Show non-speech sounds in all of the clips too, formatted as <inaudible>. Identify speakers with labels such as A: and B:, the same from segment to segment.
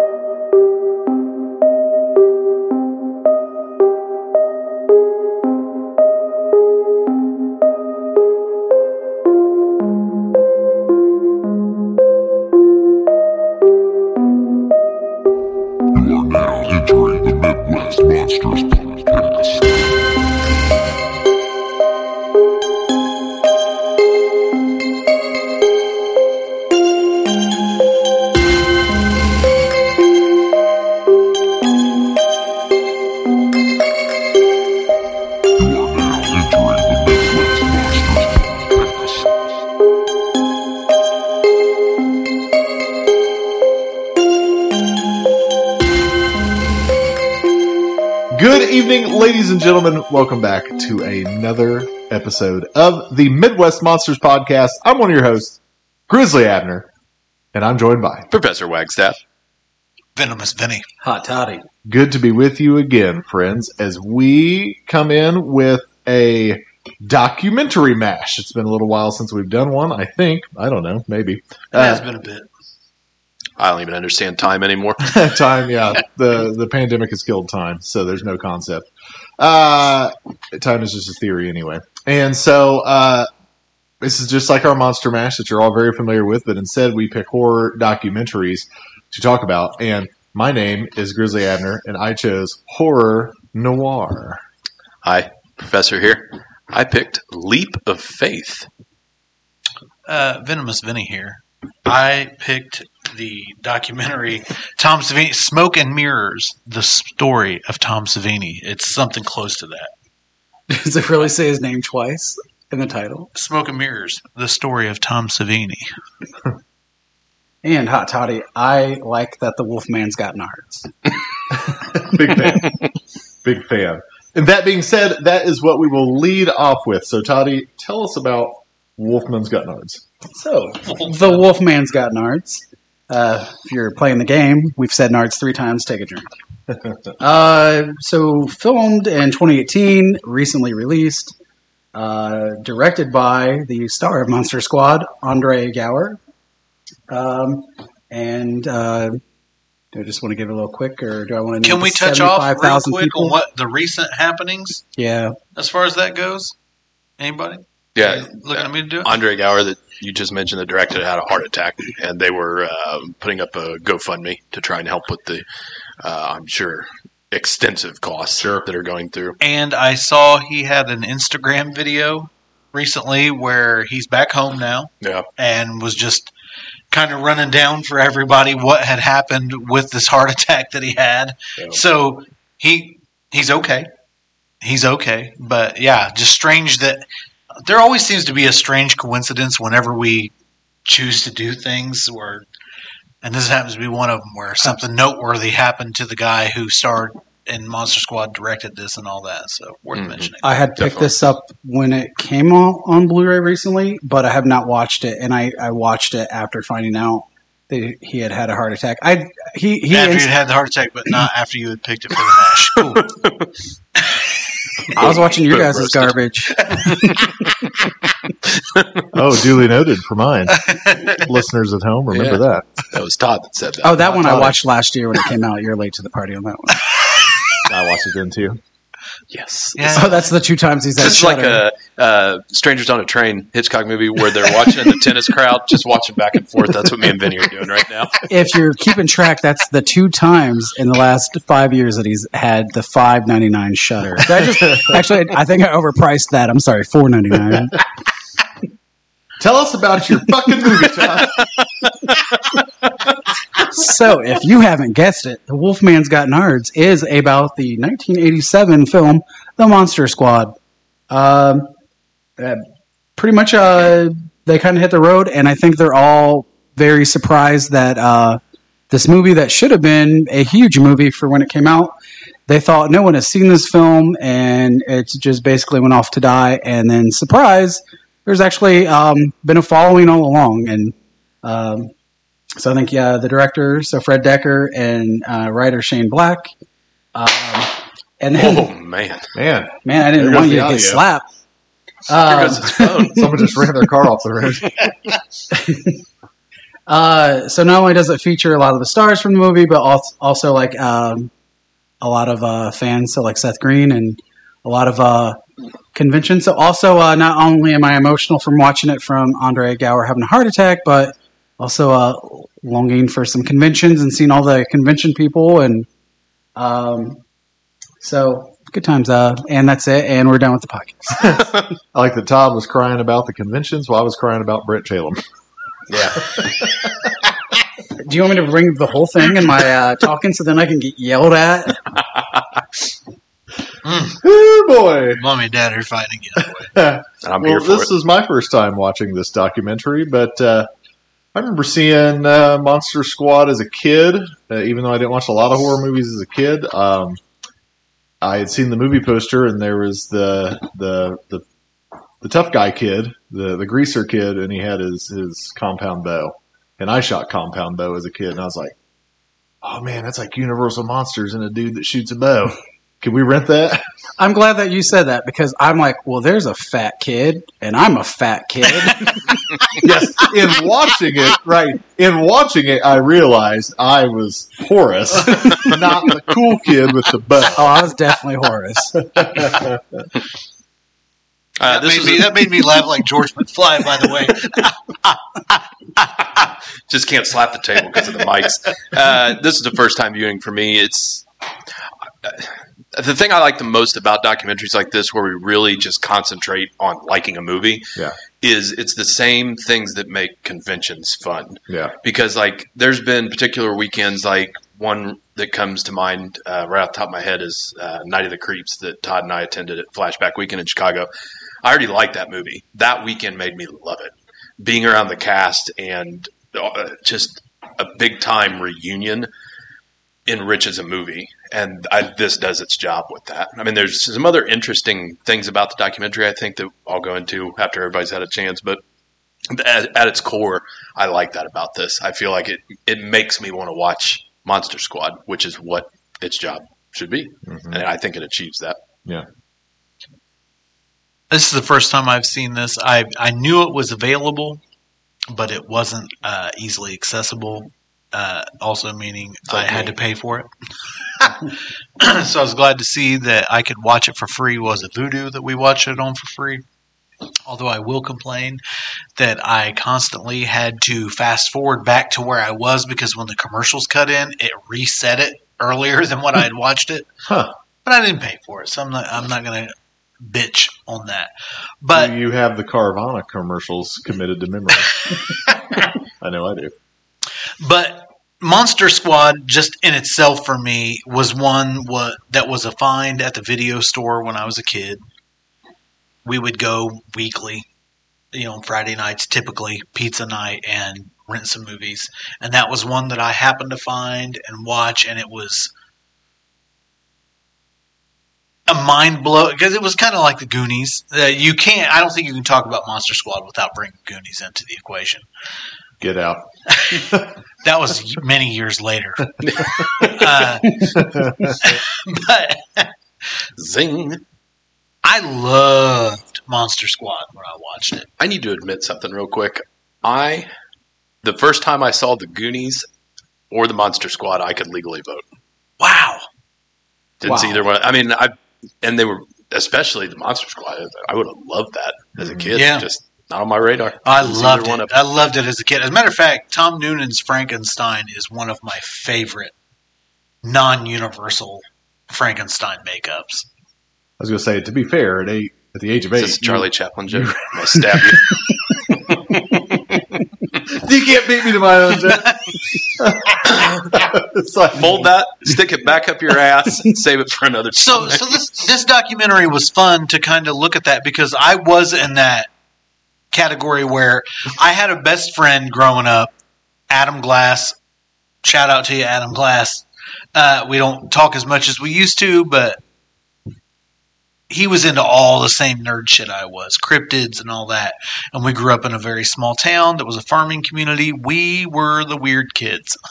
A: You
B: Welcome back to another episode of the Midwest Monsters Podcast. I'm one of your hosts, Grizzly Abner, and I'm joined by.
C: Professor Wagstaff.
D: Venomous Vinny.
E: Hot toddy.
B: Good to be with you again, friends, as we come in with a documentary mash. It's been a little while since we've done one, I think. I don't know, maybe.
D: It has
B: Uh,
D: been a bit.
C: I don't even understand time anymore. <laughs>
B: time, yeah. The the pandemic has killed time, so there's no concept. Uh, time is just a theory anyway. And so uh, this is just like our Monster Mash that you're all very familiar with, but instead we pick horror documentaries to talk about. And my name is Grizzly Abner, and I chose horror noir.
C: Hi, Professor here. I picked Leap of Faith.
D: Uh, Venomous Vinny here. I picked the documentary Tom Savini, Smoke and Mirrors, the story of Tom Savini. It's something close to that.
E: Does it really say his name twice in the title?
D: Smoke and Mirrors, the story of Tom Savini.
E: And hot toddy. I like that the Wolfman's got nards. <laughs>
B: Big fan. Big fan. And that being said, that is what we will lead off with. So, Toddy, tell us about Wolfman's Got Nards.
E: So the Wolfman's got nards. Uh, if you're playing the game, we've said nards three times. Take a drink. <laughs> uh, so filmed in 2018, recently released, uh, directed by the star of Monster Squad, Andre Gower. Um, and uh, do I just want to give it a little quick, or do I want to?
D: Can we touch off real quick
E: people?
D: on what the recent happenings
E: Yeah,
D: as far as that goes? Anybody?
C: Yeah,
D: Looking at me to do it?
C: Andre Gower that you just mentioned, the director, had a heart attack, and they were um, putting up a GoFundMe to try and help with the, uh, I'm sure, extensive costs that are going through.
D: And I saw he had an Instagram video recently where he's back home now.
C: Yeah,
D: and was just kind of running down for everybody what had happened with this heart <laughs> attack that he had.
C: Yeah.
D: So he he's okay. He's okay. But yeah, just strange that there always seems to be a strange coincidence whenever we choose to do things where and this happens to be one of them where something noteworthy happened to the guy who starred in Monster Squad directed this and all that. So worth
C: Mhm.
D: mentioning.
E: I had picked
C: Definitely.
E: this up when it came out on Blu-ray recently, but I have not watched it, and I, I watched it after finding out that he had had a heart attack. I he he
D: after
E: inst-
D: you had the heart attack, but not after you had picked it for the <laughs> mash. <laughs> Cool.
E: I was watching your guys'
C: roasted.
E: garbage. <laughs>
B: Oh, duly noted for mine. Listeners at home, remember
C: Yeah.
B: that.
C: that was Todd that said that.
E: Oh, that one I watched last year when it came out. You're late to the party on that one.
B: I watched it then too.
C: Yes.
D: Yeah.
E: Oh, that's the two times he's had
C: This is like a uh, Strangers on a Train Hitchcock movie where they're watching the tennis crowd, just watching back and forth. That's what me and Vinny are doing right now.
E: If you're keeping track, that's the two times in the last five years that he's had the five ninety nine Shudder. I just actually, I think I overpriced that. I'm sorry, four ninety nine.
B: Tell us about your fucking movie, Todd. <laughs>
E: So, if you haven't guessed it, The Wolfman's Got Nards is about the 1987 film The Monster Squad. Um, uh, pretty much, uh, they kind of hit the road, and I think they're all very surprised that uh, this movie that should have been a huge movie for when it came out, they thought no one has seen this film, and it just basically went off to die. And then, surprise, there's actually um, been a following all along, and um, so I think yeah, the director, so Fred Dekker, and uh, writer Shane Black. Um, and then,
C: Oh man,
B: Man,
E: man, I didn't want you to
B: audio.
E: get slapped. Um,
C: his phone. <laughs>
B: someone just ran their car off the road. <laughs>
E: Uh, so not only does it feature a lot of the stars from the movie, but also, also like um, a lot of uh, fans, so like Seth Green and a lot of uh, conventions. So also, uh, not only am I emotional from watching it from Andre Gower having a heart attack, but also uh, longing for some conventions and seeing all the convention people and um, so good times. Uh, and that's it. And we're done with the podcast. <laughs>
B: I like that Todd was crying about the conventions while I was crying about Brent Chalem.
C: Yeah.
E: Do you want me to bring the whole thing in my uh, talking so then I can get yelled at?
B: oh boy!
D: Mommy and Dad are fighting again. <laughs>
C: I'm
B: well,
C: here for
B: this
C: it.
B: is my first time watching this documentary, but uh, I remember seeing uh, Monster Squad as a kid. Uh, even though I didn't watch a lot of horror movies as a kid, um, I had seen the movie poster, and there was the the the, the tough guy kid, the the greaser kid, and he had his his compound bow, and I shot compound bow as a kid, and I was like, "Oh man, that's like Universal Monsters and a dude that shoots a bow." Can we rent that? <laughs>
E: I'm glad that you said that because I'm like, well, there's a fat kid and I'm a fat kid. <laughs>
B: yes, in watching it, right, in watching it, I realized I was Horace, <laughs> not the cool kid with the butt.
E: oh, I was definitely Horace.
C: Uh,
D: That,
C: this
D: made
C: is
D: me, that made me laugh like George McFly, by the way.
C: just can't slap the table because of the mics. Uh, this is the first time viewing for me. It's the thing I like the most about documentaries like this, where we really just concentrate on liking a movie.
B: Yeah.
C: is it's the same things that make conventions fun.
B: Yeah,
C: because like there's been particular weekends like one that comes to mind uh, right off the top of my head is uh, Night of the Creeps that Todd and I attended at Flashback Weekend in Chicago. I already liked that movie. That weekend made me love it. Being around the cast and uh, just a big time reunion enriches a movie, and I, this does its job with that. I mean, there's some other interesting things about the documentary. I think that I'll go into after everybody's had a chance, but at, at its core, I like that about this. I feel like it it makes me want to watch Monster Squad, which is what its job should be,
B: Mhm.
C: and I think it achieves that. Yeah.
D: This is the first time I've seen this. I I knew it was available, but it wasn't uh, easily accessible. Uh, also, meaning I had to pay for it. <laughs> so I was glad to see that I could watch it for free. Was it Vudu that we watched it on for free? Although I will complain that I constantly had to fast forward back to where I was because when the commercials cut in, it reset it earlier <laughs> than what I had watched it.
B: Huh.
D: But I didn't pay for it, so I'm not. I'm not going to bitch on that. But
B: you have the Carvana commercials committed to memory? <laughs> I know I do.
D: But Monster Squad, just in itself for me, was one what that was a find at the video store when I was a kid. We would go weekly, you know, Friday nights, typically pizza night, and rent some movies. And that was one that I happened to find and watch, and it was a mind blow because it was kind of like the Goonies. Uh, you can't. I don't think you can talk about Monster Squad without bringing Goonies into the equation.
B: Get out. <laughs>
D: That was many years later. uh, <laughs> but
C: Zing!
D: I loved Monster Squad when I watched it.
C: I need to admit something real quick. I, the first time I saw the Goonies or the Monster Squad, I could legally vote.
D: Wow.
C: Didn't see
E: Wow.
C: either one. I mean, I and they were especially the Monster Squad. I would have loved that as a kid.
D: Yeah.
C: Just not on my radar.
D: I
C: Didn't
D: loved
C: either one
D: it.
C: of
D: I loved it as a kid. As a matter of fact, Tom Noonan's Frankenstein is one of my favorite non-universal Frankenstein makeups.
B: I was going to say, to be fair, at eight, at the age of
C: Is
B: eight,
C: this a Charlie Chaplin joke? I'm gonna stab you. <laughs>
B: you can't beat me to my own joke. <laughs> like
C: Fold that, stick it back up your ass, and save it for another.
D: So,
C: time.
D: so this this documentary was fun to kind of look at that because I was in that category where I had a best friend growing up, Adam Glass. Shout out to you, Adam Glass. Uh, we don't talk as much as we used to, but he was into all the same nerd shit I was, cryptids and all that. And we grew up in a very small town that was a farming community. We were the weird kids. <laughs>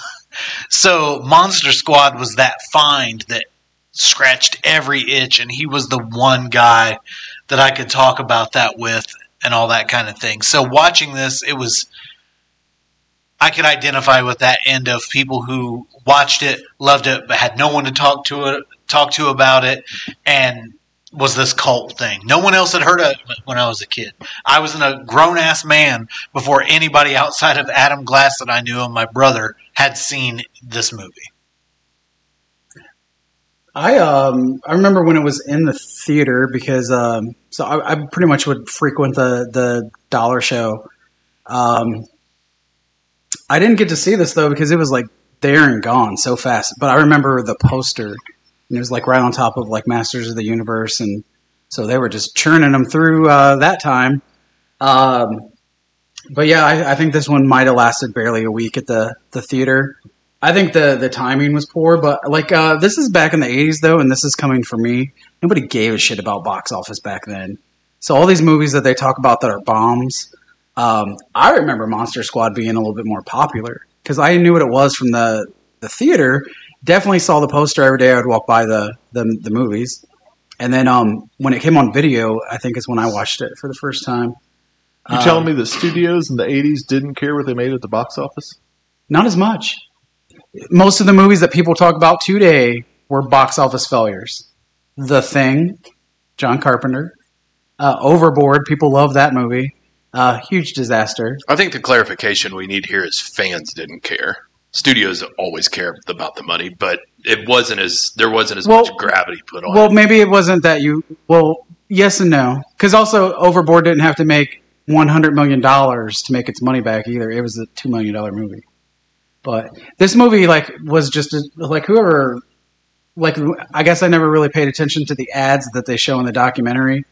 D: So Monster Squad was that find that scratched every itch, and he was the one guy that I could talk about that with and all that kind of thing. So watching this, it was I could identify with that end of people who watched it, loved it, but had no one to talk to it, talk to about it, and was this cult thing. No one else had heard of it when I was a kid. I was a grown ass man before anybody outside of Adam Glass that I knew and my brother had seen this movie.
E: I um I remember when it was in the theater because um so I, I pretty much would frequent the the dollar show. Um, I didn't get to see this though because it was like there and gone so fast. But I remember the poster and it was like right on top of like Masters of the Universe and so they were just churning them through uh, that time. Um, but yeah, I, I think this one might have lasted barely a week at the the theater. I think the the timing was poor, but like uh, this is back in the '80s though, and this is coming for me. Nobody gave a shit about box office back then. So all these movies that they talk about that are bombs, um, I remember Monster Squad being a little bit more popular because I knew what it was from the the theater. Definitely saw the poster every day. I would walk by the the, the movies, and then um, when it came on video, I think is when I watched it for the first time.
B: You
E: Um,
B: telling me the studios in the '80s didn't care what they made at the box office?
E: Not as much. Most of the movies that people talk about today were box office failures. The Thing, John Carpenter, uh, Overboard. People love that movie. Uh, huge disaster.
C: I think the clarification we need here is fans didn't care. Studios always care about the money, but it wasn't as there wasn't as
E: Well-
C: much gravity put on.
E: Well,
C: it.
E: maybe it wasn't that you. Well, yes and no. Because also, Overboard didn't have to make one hundred million dollars to make its money back either. It was a two million dollar movie. But this movie, like, was just a, like whoever. Like, I guess I never really paid attention to the ads that they show in the documentary.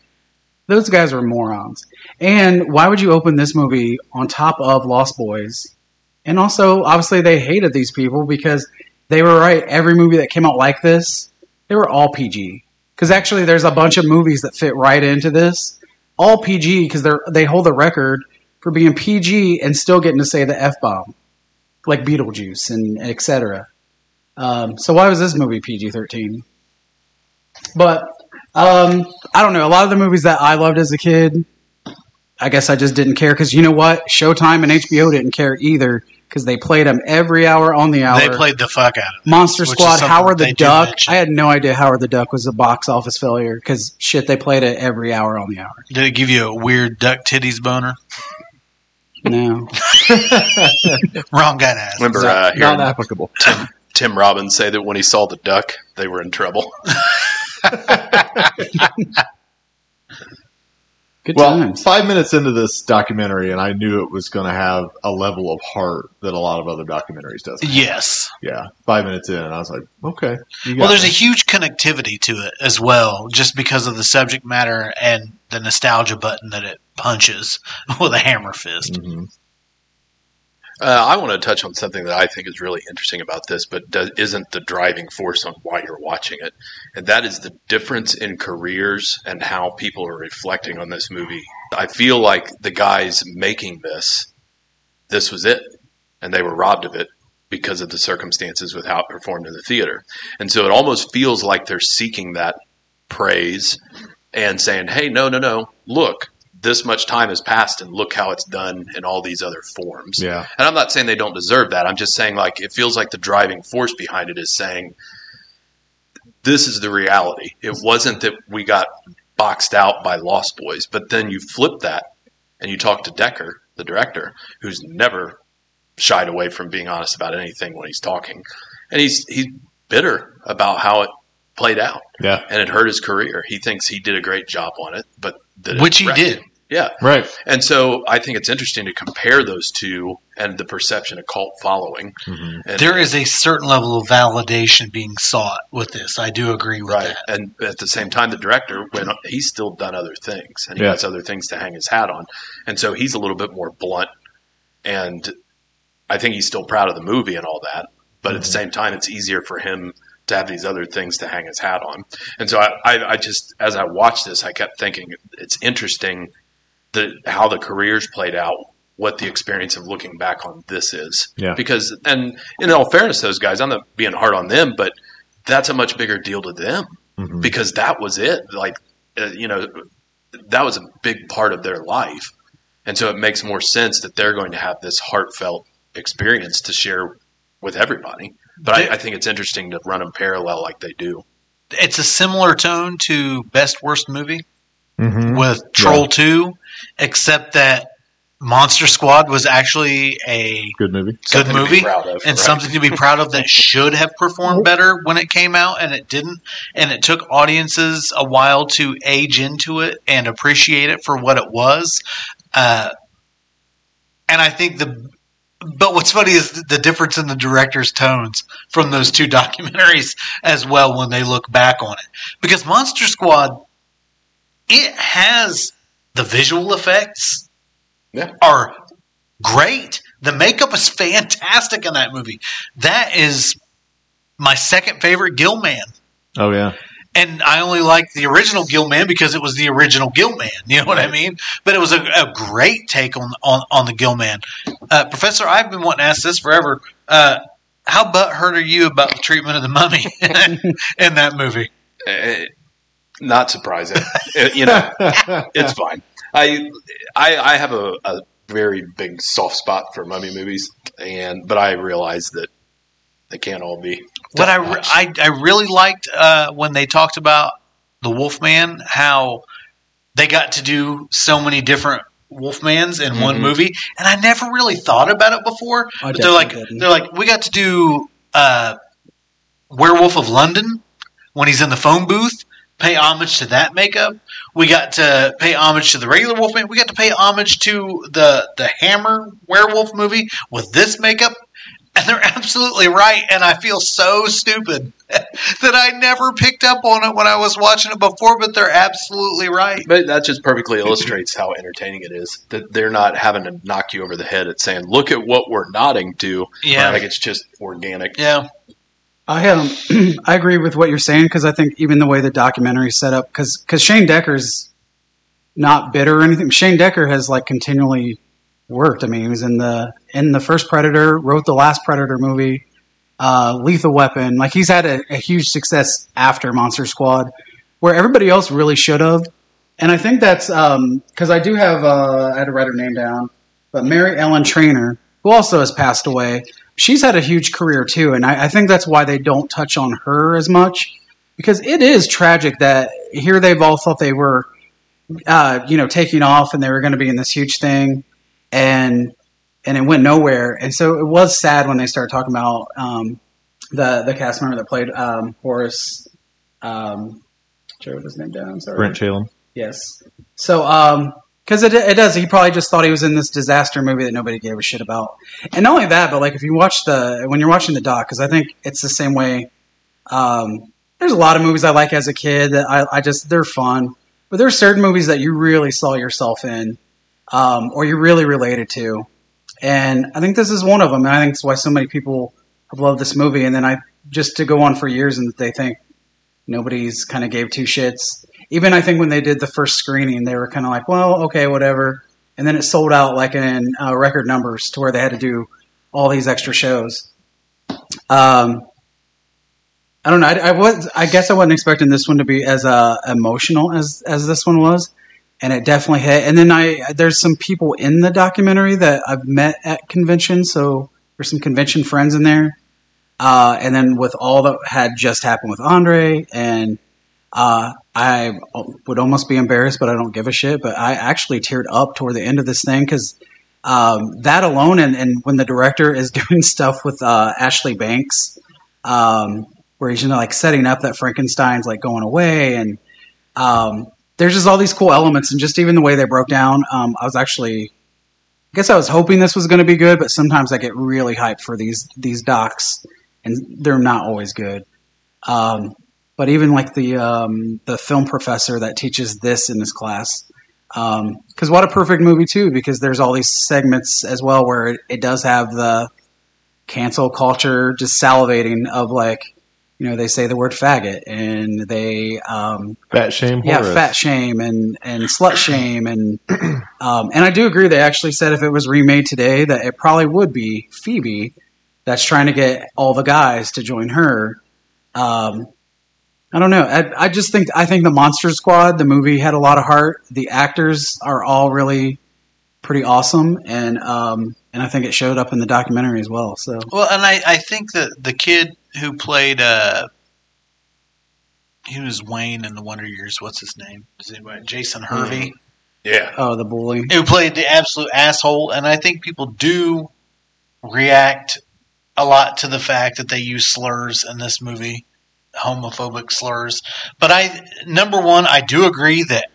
E: Those guys were morons. And why would you open this movie on top of Lost Boys? And also, obviously, they hated these people because they were right. Every movie that came out like this, they were all PG. Because actually, there's a bunch of movies that fit right into this, all PG because they're they hold the record for being PG and still getting to say the f bomb, like Beetlejuice and etc. Um, so why was this movie PG thirteen? But um, I don't know. A lot of the movies that I loved as a kid, I guess I just didn't care because you know what? Showtime and HBO didn't care either because they played them every hour on the hour.
D: They played the fuck out of it.
E: Monster Squad, Howard the Duck. I had no idea Howard the Duck was a box office failure because shit, they played it every hour on the hour.
D: Did it give you a weird duck titties boner?
E: No, <laughs> <laughs>
D: Wrong guy to ask.
C: remember
B: not,
C: uh, hearing
B: not applicable.
C: Tim Robbins say that when he saw the duck, they were in trouble. <laughs>
E: good
B: Well,
E: times.
B: five minutes into this documentary, and I knew it was going to have a level of heart that a lot of other documentaries doesn't.
D: Yes.
B: Yeah, five minutes in, and I was like, okay.
D: Well, there's a huge connectivity to it as well, just because of the subject matter and the nostalgia button that it punches <laughs> with a hammer fist.
B: Mhm.
C: Uh, I want to touch on something that I think is really interesting about this, but does, isn't the driving force on why you're watching it, and that is the difference in careers and how people are reflecting on this movie. I feel like the guys making this, this was it, and they were robbed of it because of the circumstances with how it performed in the theater, and so it almost feels like they're seeking that praise and saying, "Hey, no, no, no, look." This much time has passed, and look how it's done in all these other forms.
B: Yeah,
C: And I'm not saying they don't deserve that. I'm just saying like it feels like the driving force behind it is saying this is the reality. It wasn't that we got boxed out by Lost Boys, but then you flip that and you talk to Dekker, the director, who's never shied away from being honest about anything when he's talking. And he's he's bitter about how it played out.
B: yeah,
C: And it hurt his career. He thinks he did a great job on it, but that it
D: Which he did.
C: him. Yeah.
B: right.
C: And so I think it's interesting to compare those two and the perception of cult following.
B: Mhm.
C: And,
D: There is a certain level of validation being sought with this. I do agree with
C: right,
D: that.
C: and at the same time, the director when he's still done other things and he
B: Yeah.
C: has other things to hang his hat on, and so he's a little bit more blunt. And I think he's still proud of the movie and all that, but at the same time, it's easier for him to have these other things to hang his hat on. And so I, I, I just as I watched this, I kept thinking it's interesting that how the careers played out. What the experience of looking back on this is,
B: Yeah.
C: because and in all fairness, those guys, I'm not being hard on them, but that's a much bigger deal to them
B: Mhm.
C: because that was it. Like, uh, you know, that was a big part of their life. And so it makes more sense that they're going to have this heartfelt experience to share with everybody. But I, I think it's interesting to run them parallel like they do.
D: It's a similar tone to Best Worst Movie
B: Mm-hmm.
D: with Troll 2, except that Monster Squad was actually a
B: Good movie.
D: good
C: Something
D: movie
C: of,
D: and
C: right?
D: something to be proud of that <laughs> should have performed better when it came out and it didn't and it took audiences a while to age into it and appreciate it for what it was uh, and i think the but what's funny is the difference in the director's tones from those two <laughs> documentaries as well when they look back on it because monster squad it has the visual effects
C: Yeah.
D: are great. The makeup is <laughs> fantastic in that movie. That is my second favorite Gill-man.
B: Oh yeah.
D: And I only like the original Gill-man because it was the original Gill-man. You know what I mean? But it was a, a great take on, on, on the Gill-man. Uh, Professor, I've been wanting to ask this forever. Uh, how butthurt are you about the treatment of the mummy <laughs> in that movie?
C: Eh, not surprising. Eh, you know, <laughs> it's fine. I I, I have a, a very big soft spot for mummy movies, and but I realize that they can't all be.
D: What I. I, I really liked uh, when they talked about the Wolfman, how they got to do so many different Wolfmans in one
C: Mhm.
D: movie, and I never really thought about it before.
E: I
D: But they're like,
E: didn't.
D: they're like, we got to do uh, Werewolf of London when he's in the phone booth. Pay homage to that makeup. We got to pay homage to the regular Wolfman. We got to pay homage to the the Hammer werewolf movie with this makeup. And they're absolutely right. And I feel so stupid <laughs> that I never picked up on it when I was watching it before, but they're absolutely right.
C: But that just perfectly illustrates how entertaining it is. That they're not having to knock you over the head at saying, "Look at what we're nodding to."
D: Yeah.
C: like it's just organic.
D: Yeah.
E: I um, <clears throat> I agree with what you're saying because I think even the way the documentary is set up, because because Shane Decker's not bitter or anything. Shane Decker has like continually worked. I mean, he was in the in the first Predator, wrote the last Predator movie, uh, Lethal Weapon. Like he's had a, a huge success after Monster Squad, where everybody else really should have. And I think that's because I do have uh, I had to write her name down, but Mary Ellen Trainor, who also has passed away she's had a huge career too, and I, I think that's why they don't touch on her as much because it is tragic that here they've all thought they were, uh, you know, taking off and they were going to be in this huge thing, and and it went nowhere, and so it was sad when they started talking about um, the the cast member that played um, Horace. Um, wrote his name down. Sorry,
B: Brent Chalem.
E: Yes. So, um, because it, it does, he probably just thought he was in this disaster movie that nobody gave a shit about. And not only that, but like if you watch the when you're watching the doc, because I think it's the same way. Um, there's a lot of movies I like as a kid that I, I just they're fun, but there's certain movies that you really saw yourself in, um, or you're really related to, and I think this is one of them. And I think it's why so many people have loved this movie. And then I just to go on for years and they think nobody's kind of gave two shits even I think when they did the first screening, they were kind of like, well, okay, whatever. And then it sold out like in uh, record numbers to where they had to do all these extra shows. Um, I don't know. I, I was. I guess I wasn't expecting this one to be as uh, emotional as as this one was, and it definitely hit. And then I there's some people in the documentary that I've met at conventions, so there's some convention friends in there. Uh, and then with all that had just happened with Andre and uh, I would almost be embarrassed, but I don't give a shit. But I actually teared up toward the end of this thing because um, that alone, and, and when the director is <laughs> doing stuff with uh, Ashley Banks, um, where he's you know like setting up that Frankenstein's like going away, and um, there's just all these cool elements, and just even the way they broke down. Um, I was actually, I guess I was hoping this was going to be good, but sometimes I get really hyped for these these docs, and they're not always good. Um, but even like the um, the film professor that teaches this in this class, because what a perfect movie too, because there's all these segments as well where it, it does have the cancel culture just salivating of like, you know, they say the word faggot and they um,
B: Fat shame.
E: yeah,
B: Horace.
E: fat shame and and slut shame and <clears throat> um, and I do agree. They actually said if it was remade today, that it probably would be Phoebe that's trying to get all the guys to join her. Um, I don't know. I, I just think I think the Monster Squad, the movie, had a lot of heart. The actors are all really pretty awesome, and um, and I think it showed up in the documentary as well. So
D: Well, and I, I think that the kid who played uh, he was Wayne in the Wonder Years. What's his name? Does anybody? Jason Hervey,
C: Yeah.
E: oh, the bully.
D: who played the absolute asshole. And I think people do react a lot to the fact that they use slurs in this movie, homophobic slurs. But I, number one, I do agree that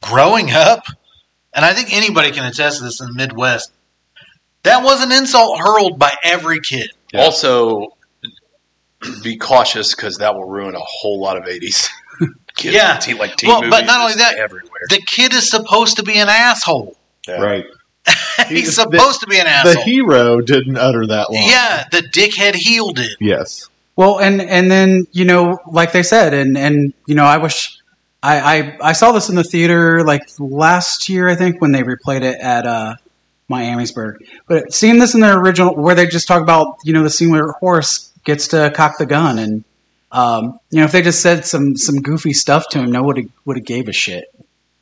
D: growing up, and I think anybody can attest to this in the Midwest, that was an insult hurled by every kid.
B: Yeah.
C: Also, be cautious because that will ruin a whole lot of 80s <laughs> kids.
D: Yeah.
C: Teen, like teen
D: Well, but not only that,
C: everywhere.
D: The kid is supposed to be an asshole.
C: Yeah.
B: Right. <laughs>
D: He's
B: The-
D: supposed to be an asshole.
B: The hero didn't utter that line.
D: yeah, the dickhead heel did.
B: Yes.
E: Well, and and then you know, like they said, and and you know, I wish I I, I saw this in the theater like last year, I think, when they replayed it at uh, Miamisburg. But seeing this in the original, where they just talk about you know the scene where Horace gets to cock the gun, and um, you know, if they just said some some goofy stuff to him, no would would have gave a shit.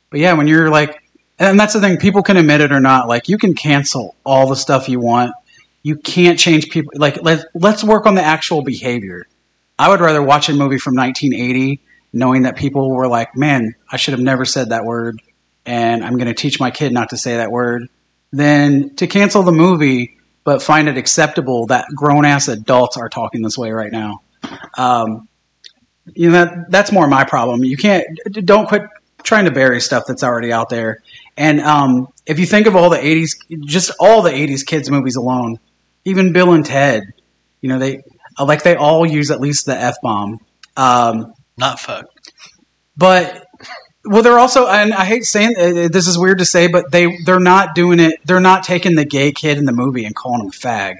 E: But yeah, when you're like, and that's the thing, people can admit it or not. Like you can cancel all the stuff you want you can't change people like let, let's work on the actual behavior i would rather watch a movie from 1980 knowing that people were like man i should have never said that word and i'm going to teach my kid not to say that word than to cancel the movie but find it acceptable that grown-ass adults are talking this way right now um, you know that, that's more my problem you can't don't quit trying to bury stuff that's already out there and um, if you think of all the 80s just all the 80s kids movies alone even Bill and Ted, you know, they like they all use at least the f bomb. Um,
D: Not fuck.
E: but well, they're also, and I hate saying uh, this is weird to say, but they they're not doing it. They're not taking the gay kid in the movie and calling him a fag.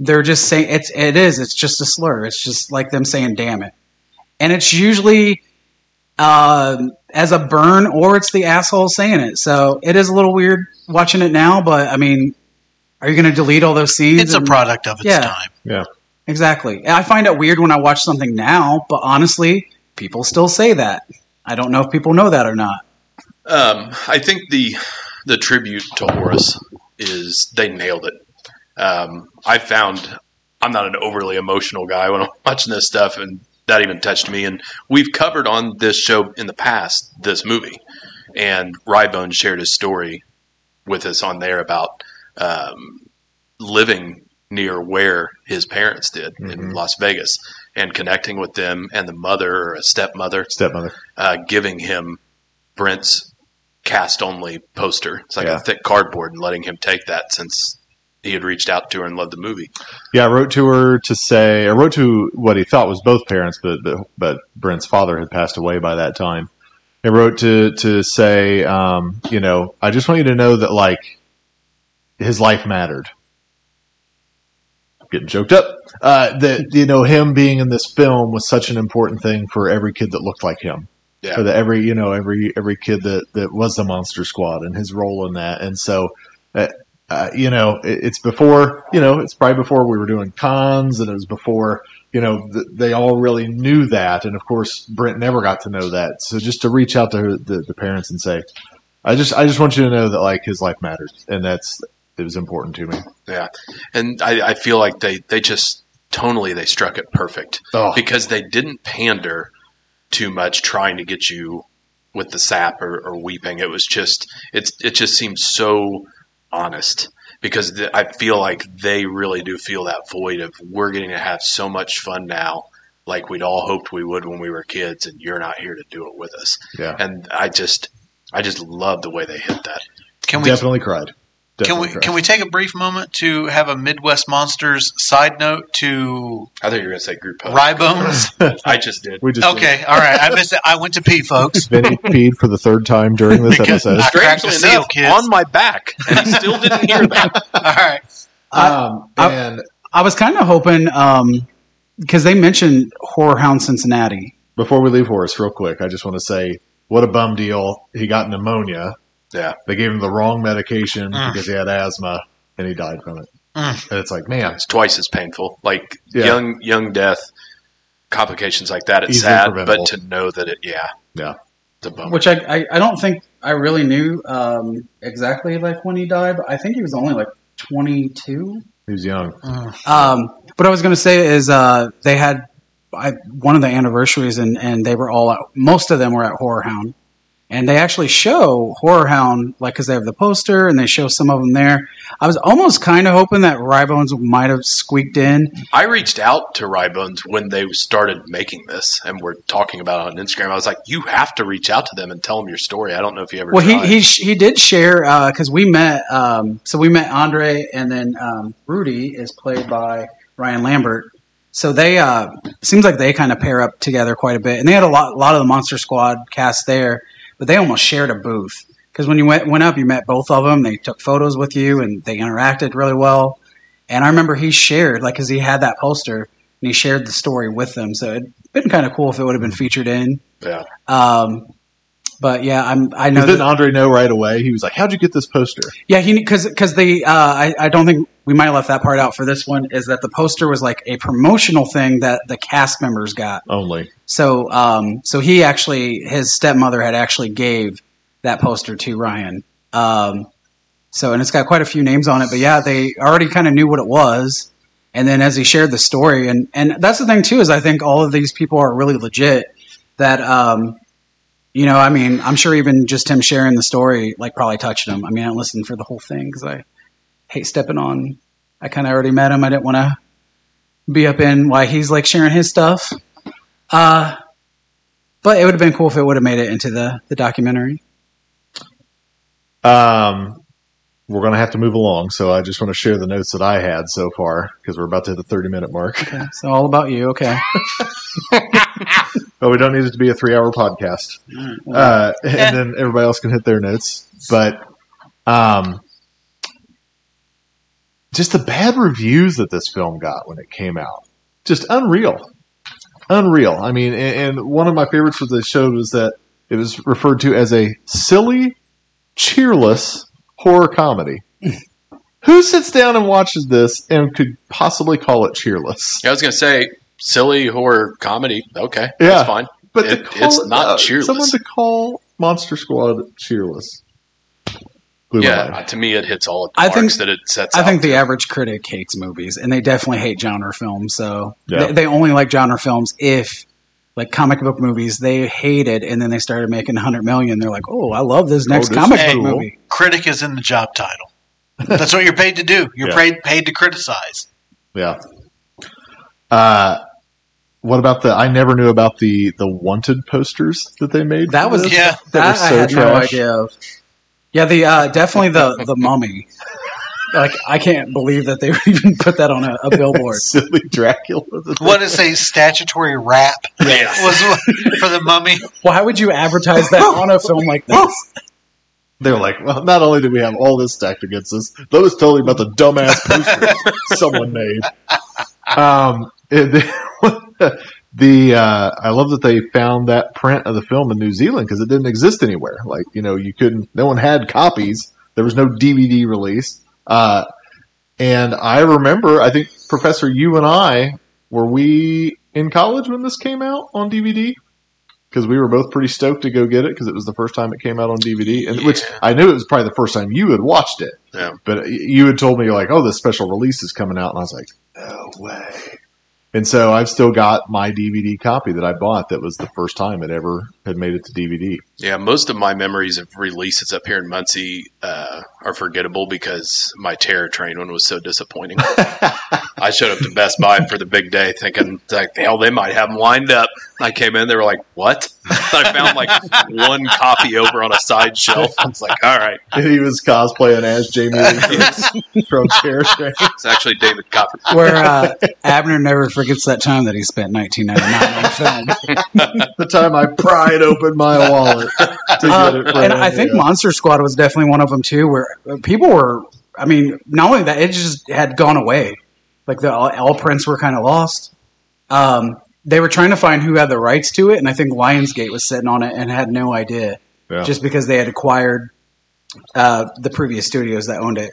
E: They're just saying it's it is. It's just a slur. It's just like them saying "damn it," and it's usually um, as a burn or it's the asshole saying it. So it is a little weird watching it now. But I mean, are you going to delete all those scenes?
D: It's a product of its
E: Yeah.
D: time.
E: Yeah, exactly. I find it weird when I watch something now, but honestly, people still say that. I don't know if people know that or not.
C: Um, I think the the tribute to Horace is they nailed it. Um, I found I'm not an overly emotional guy when I'm <laughs> watching this stuff, and that even touched me. And we've covered on this show in the past this movie, and Rybone shared his story with us on there about um, living near where his parents did in
B: Mhm.
C: Las Vegas and connecting with them, and the mother or a stepmother
B: Stepmother.
C: uh, giving him Brent's cast only poster. It's like
B: Yeah.
C: a thick cardboard and letting him take that since he had reached out to her and loved the movie.
B: Yeah, I wrote to her to say, I wrote to what he thought was both parents, but but, but Brent's father had passed away by that time. I wrote to to say, um, you know, I just want you to know that like his life mattered. Getting choked up. Uh, that you know, him being in this film was such an important thing for every kid that looked like him.
C: Yeah.
B: For the every you know every every kid that that was the Monster Squad and his role in that, and so. Uh, uh, you know, it, it's before, you know, it's probably before we were doing cons and it was before, you know, th- they all really knew that. And of course, Brent never got to know that. So just to reach out to her, the, the parents and say, I just, I just want you to know that like his life matters. And that's, it was important to me.
C: Yeah. And I, I feel like they, they just tonally, they struck it perfect
B: Oh,
C: because they didn't pander too much trying to get you with the sap or, or weeping. It was just, it's, it just seems so honest because th- I feel like they really do feel that void of we're getting to have so much fun now, like we'd all hoped we would when we were kids, and you're not here to do it with us.
B: yeah.
C: And I just, I just love the way they hit that.
D: Can we
B: Definitely cried.
D: Can we
B: cried.
D: can we take a brief moment to have a Midwest Monsters side note to
C: I thought you were going to say group post.
D: Rybones? <laughs>
C: I just did.
B: we just
D: okay, all right. I missed it. I went to pee, folks. <laughs>
B: Vinny peed for the third time during this
D: Because
B: episode.
D: I cracked
C: Strangely
D: the seal,
C: enough,
D: kids.
C: on my back, and he still didn't hear that. <laughs>
D: All right.
B: Um,
E: I-
B: and
E: I was kind of hoping because they mentioned Horror Hound Cincinnati.
B: before we leave Horace, real quick, I just want to say what a bum deal. He got pneumonia.
C: Yeah.
B: They gave him the wrong medication
D: Mm.
B: because he had asthma and he died from it.
D: Mm.
B: And it's like, man,
C: It's twice as painful. Like
B: Yeah.
C: young young death, complications like that. It's
B: Easily
C: sad, but to know that it, yeah,
B: Yeah.
C: it's a bummer.
E: Which I, I, I don't think I really knew um, exactly like when he died. But I think he was only like 22.
B: He was young.
E: Um, what I was going to say is uh, they had I, one of the anniversaries, and, and they were all at, most of them were at Horror Hound, and they actually show Horror Hound like because they have the poster and they show some of them there. I was almost kind of hoping that Rybones might have squeaked in.
C: I reached out to Rybones when they started making this and we're talking about it on Instagram. I was like, you have to reach out to them and tell them your story. I don't know if you ever
E: Well, he
C: tried.
E: he sh- he did share because we met. Um, so we met Andre, and then um, Rudy is played by Ryan Lambert. So they uh, seems like they kind of pair up together quite a bit, and they had a lot lot of the Monster Squad cast there, but they almost shared a booth because when you went went up, you met both of them. They took photos with you, and they interacted really well. And I remember he shared like because he had that poster and he shared the story with them. So it'd been kind of cool if it would have been featured in.
C: yeah.
E: Um, but yeah, I'm I know.
B: Didn't
E: that-
B: Andre know right away? He was like, "How'd you get this poster?"
E: Yeah, he because because the uh, I I don't think we might have left that part out for this one. Is that the poster was like a promotional thing that the cast members got.
B: Only.
E: So um so he actually his stepmother had actually gave that poster to Ryan. Um, so and it's got quite a few names on it, but yeah, they already kind of knew what it was. And then as he shared the story, and and that's the thing too is I think all of these people are really legit. That um, you know, I mean, I'm sure even just him sharing the story like probably touched him. I mean, I didn't for the whole thing because I hate stepping on. I kind of already met him. I didn't want to be up in why he's like sharing his stuff. Uh, but it would have been cool if it would have made it into the the documentary.
B: Um, we're going to have to move along, so I just want to share the notes that I had so far because we're about to hit the thirty-minute mark.
E: Okay, so all about you. Okay. <laughs> <laughs>
B: But we don't need it to be a three-hour podcast. Uh, and then everybody else can hit their notes. But um, just the bad reviews that this film got when it came out, just unreal, unreal. I mean, and, and one of my favorites for the show was that it was referred to as a silly, cheerless horror comedy. Who sits down and watches this and could possibly call it cheerless?
C: Yeah, I was going to say silly horror comedy. Okay.
B: Yeah.
C: That's fine.
B: But
C: It-
B: call
C: it's
B: it,
C: not
B: uh,
C: cheerless.
B: Someone to call Monster Squad cheerless. Blew
C: Yeah.
B: mind.
C: To me, it hits all of the
E: I think-
C: that it sets
E: I
C: out
E: think the
C: to.
E: average critic hates movies, and they definitely hate genre films. So
B: Yeah.
E: they, they only like genre films if, like comic book movies, they hate it, and then they started making 100 million. They're like, oh, I love this next
B: this
E: comic
B: is
E: book
B: cool.
E: movie.
D: Critic is in the job title. <laughs> That's what you're paid to do. You're
B: Yeah.
D: paid paid to criticize.
B: Yeah. Uh, what about the? I never knew about the the wanted posters that they made.
E: That was
B: this.
D: Yeah.
B: That
E: that
B: was
E: I
B: so
E: had no idea of. Yeah, the uh, definitely the the mummy. <laughs> Like I can't believe that they would <laughs> even put that on a, a billboard. <laughs>
B: silly Dracula.
D: What is a statutory rap
C: Yes. <laughs>
D: was for the mummy?
E: Why would you advertise that on a film like this?
B: They're like, well, not only do we have all this stacked against us, let us tell you about the dumbass poster someone made. Um, the, the uh, I love that they found that print of the film in New Zealand because it didn't exist anywhere. Like, you know, you couldn't. No one had copies. There was no DVD release. Uh, and I remember, I think Professor, you and I were we in college when this came out on DVD because we were both pretty stoked to go get it because it was the first time it came out on DVD, and which I knew it was probably the first time you had watched it.
C: Yeah.
B: But you had told me like, "Oh, this special release is coming out," and I was like, "No way!" And so I've still got my DVD copy that I bought. That was the first time it ever had made it to DVD.
C: Yeah, most of my memories of releases up here in Muncie uh, are forgettable because my Terror Train one was so disappointing. <laughs> I showed up to Best Buy for the big day thinking, like, hell, they might have them lined up. I came in, they were like, what? <laughs> I found like one copy over on a side shelf. I was like, all right.
B: And he was cosplaying as Jamie Lee <laughs> from Terror Train.
C: It's actually David Copperfield.
E: Where uh, Abner never forgets that time that he spent 1999 on film.
B: The time I pried open my wallet to
E: Uh, <laughs>
B: get it. For
E: and I think
B: yeah.
E: Monster Squad was definitely one of them too, where people were. I mean, not only that, it just had gone away. Like the all, all prints were kind of lost. Um, they were trying to find who had the rights to it, and I think Lionsgate was sitting on it and had no idea,
B: Yeah.
E: just because they had acquired uh, the previous studios that owned it.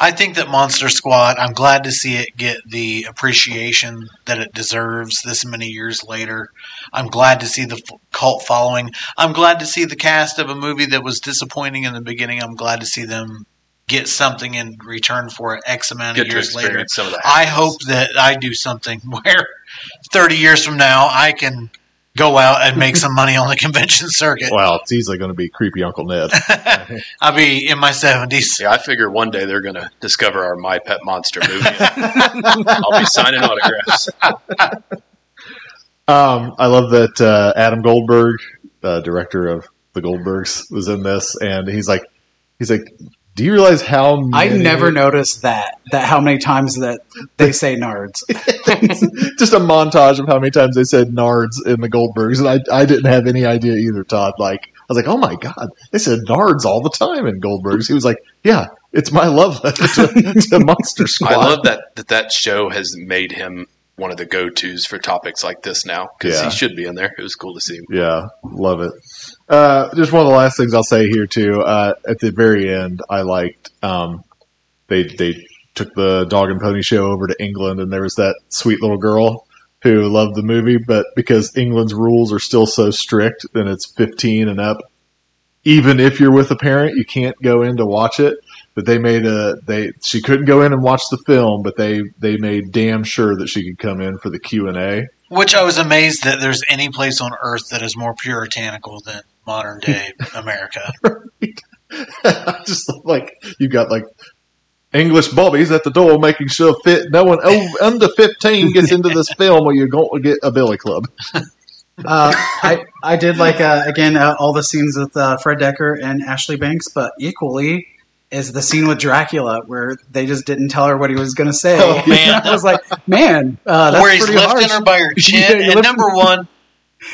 D: I think that Monster Squad. I'm glad to see it get the appreciation that it deserves this many years later. I'm glad to see the f- cult following. I'm glad to see the cast of a movie that was disappointing in the beginning. I'm glad to see them get something in return for it X amount of years later. I hope that I do something <laughs> where 30 years from now I can go out and make some money on the convention circuit.
B: Well, it's easily going to be creepy Uncle Ned. <laughs>
D: I'll be in my 70s.
C: Yeah, I figure one day they're going to discover our My Pet Monster movie. <laughs> I'll be signing autographs.
B: Um, I love that uh, Adam Goldberg, uh, director of The Goldbergs, was in this, and he's like, he's like, do you realize how
E: I never noticed that that how many times that they say nards. <laughs>
B: just a montage of how many times they said Nards in the Goldbergs, and I I didn't have any idea either. Todd, like, I was like, oh my god, they said Nards all the time in Goldbergs. He was like, yeah, it's my love letter to, <laughs> to Monster Squad.
C: I love that, that that show has made him one of the go tos for topics like this now because
B: Yeah.
C: he should be in there. It was cool to see him.
B: Yeah, love it. Uh, just one of the last things I'll say here too. Uh, at the very end, I liked um, they they took the dog and pony show over to England, and there was that sweet little girl who loved the movie, but because England's rules are still so strict, and it's 15 and up, even if you're with a parent, you can't go in to watch it. But they made a they she couldn't go in and watch the film, but they they made damn sure that she could come in for the Q and A.
D: Which I was amazed that there's any place on earth that is more puritanical than modern day America. <laughs> <laughs>
B: I just like you got like English bobbies at the door making sure fit no one over, under 15 gets into this <laughs> film or you're going to get a billy club.
E: Uh, I I did like uh, again uh, all the scenes with uh, Fred Dekker and Ashley Banks, but equally is the scene with Dracula where they just didn't tell her what he was going to say.
B: Oh,
D: man.
E: I was like, man, uh, that's
D: Where he's
E: pretty
D: lifting
E: harsh.
D: her by her chin.
E: Yeah,
D: and number one,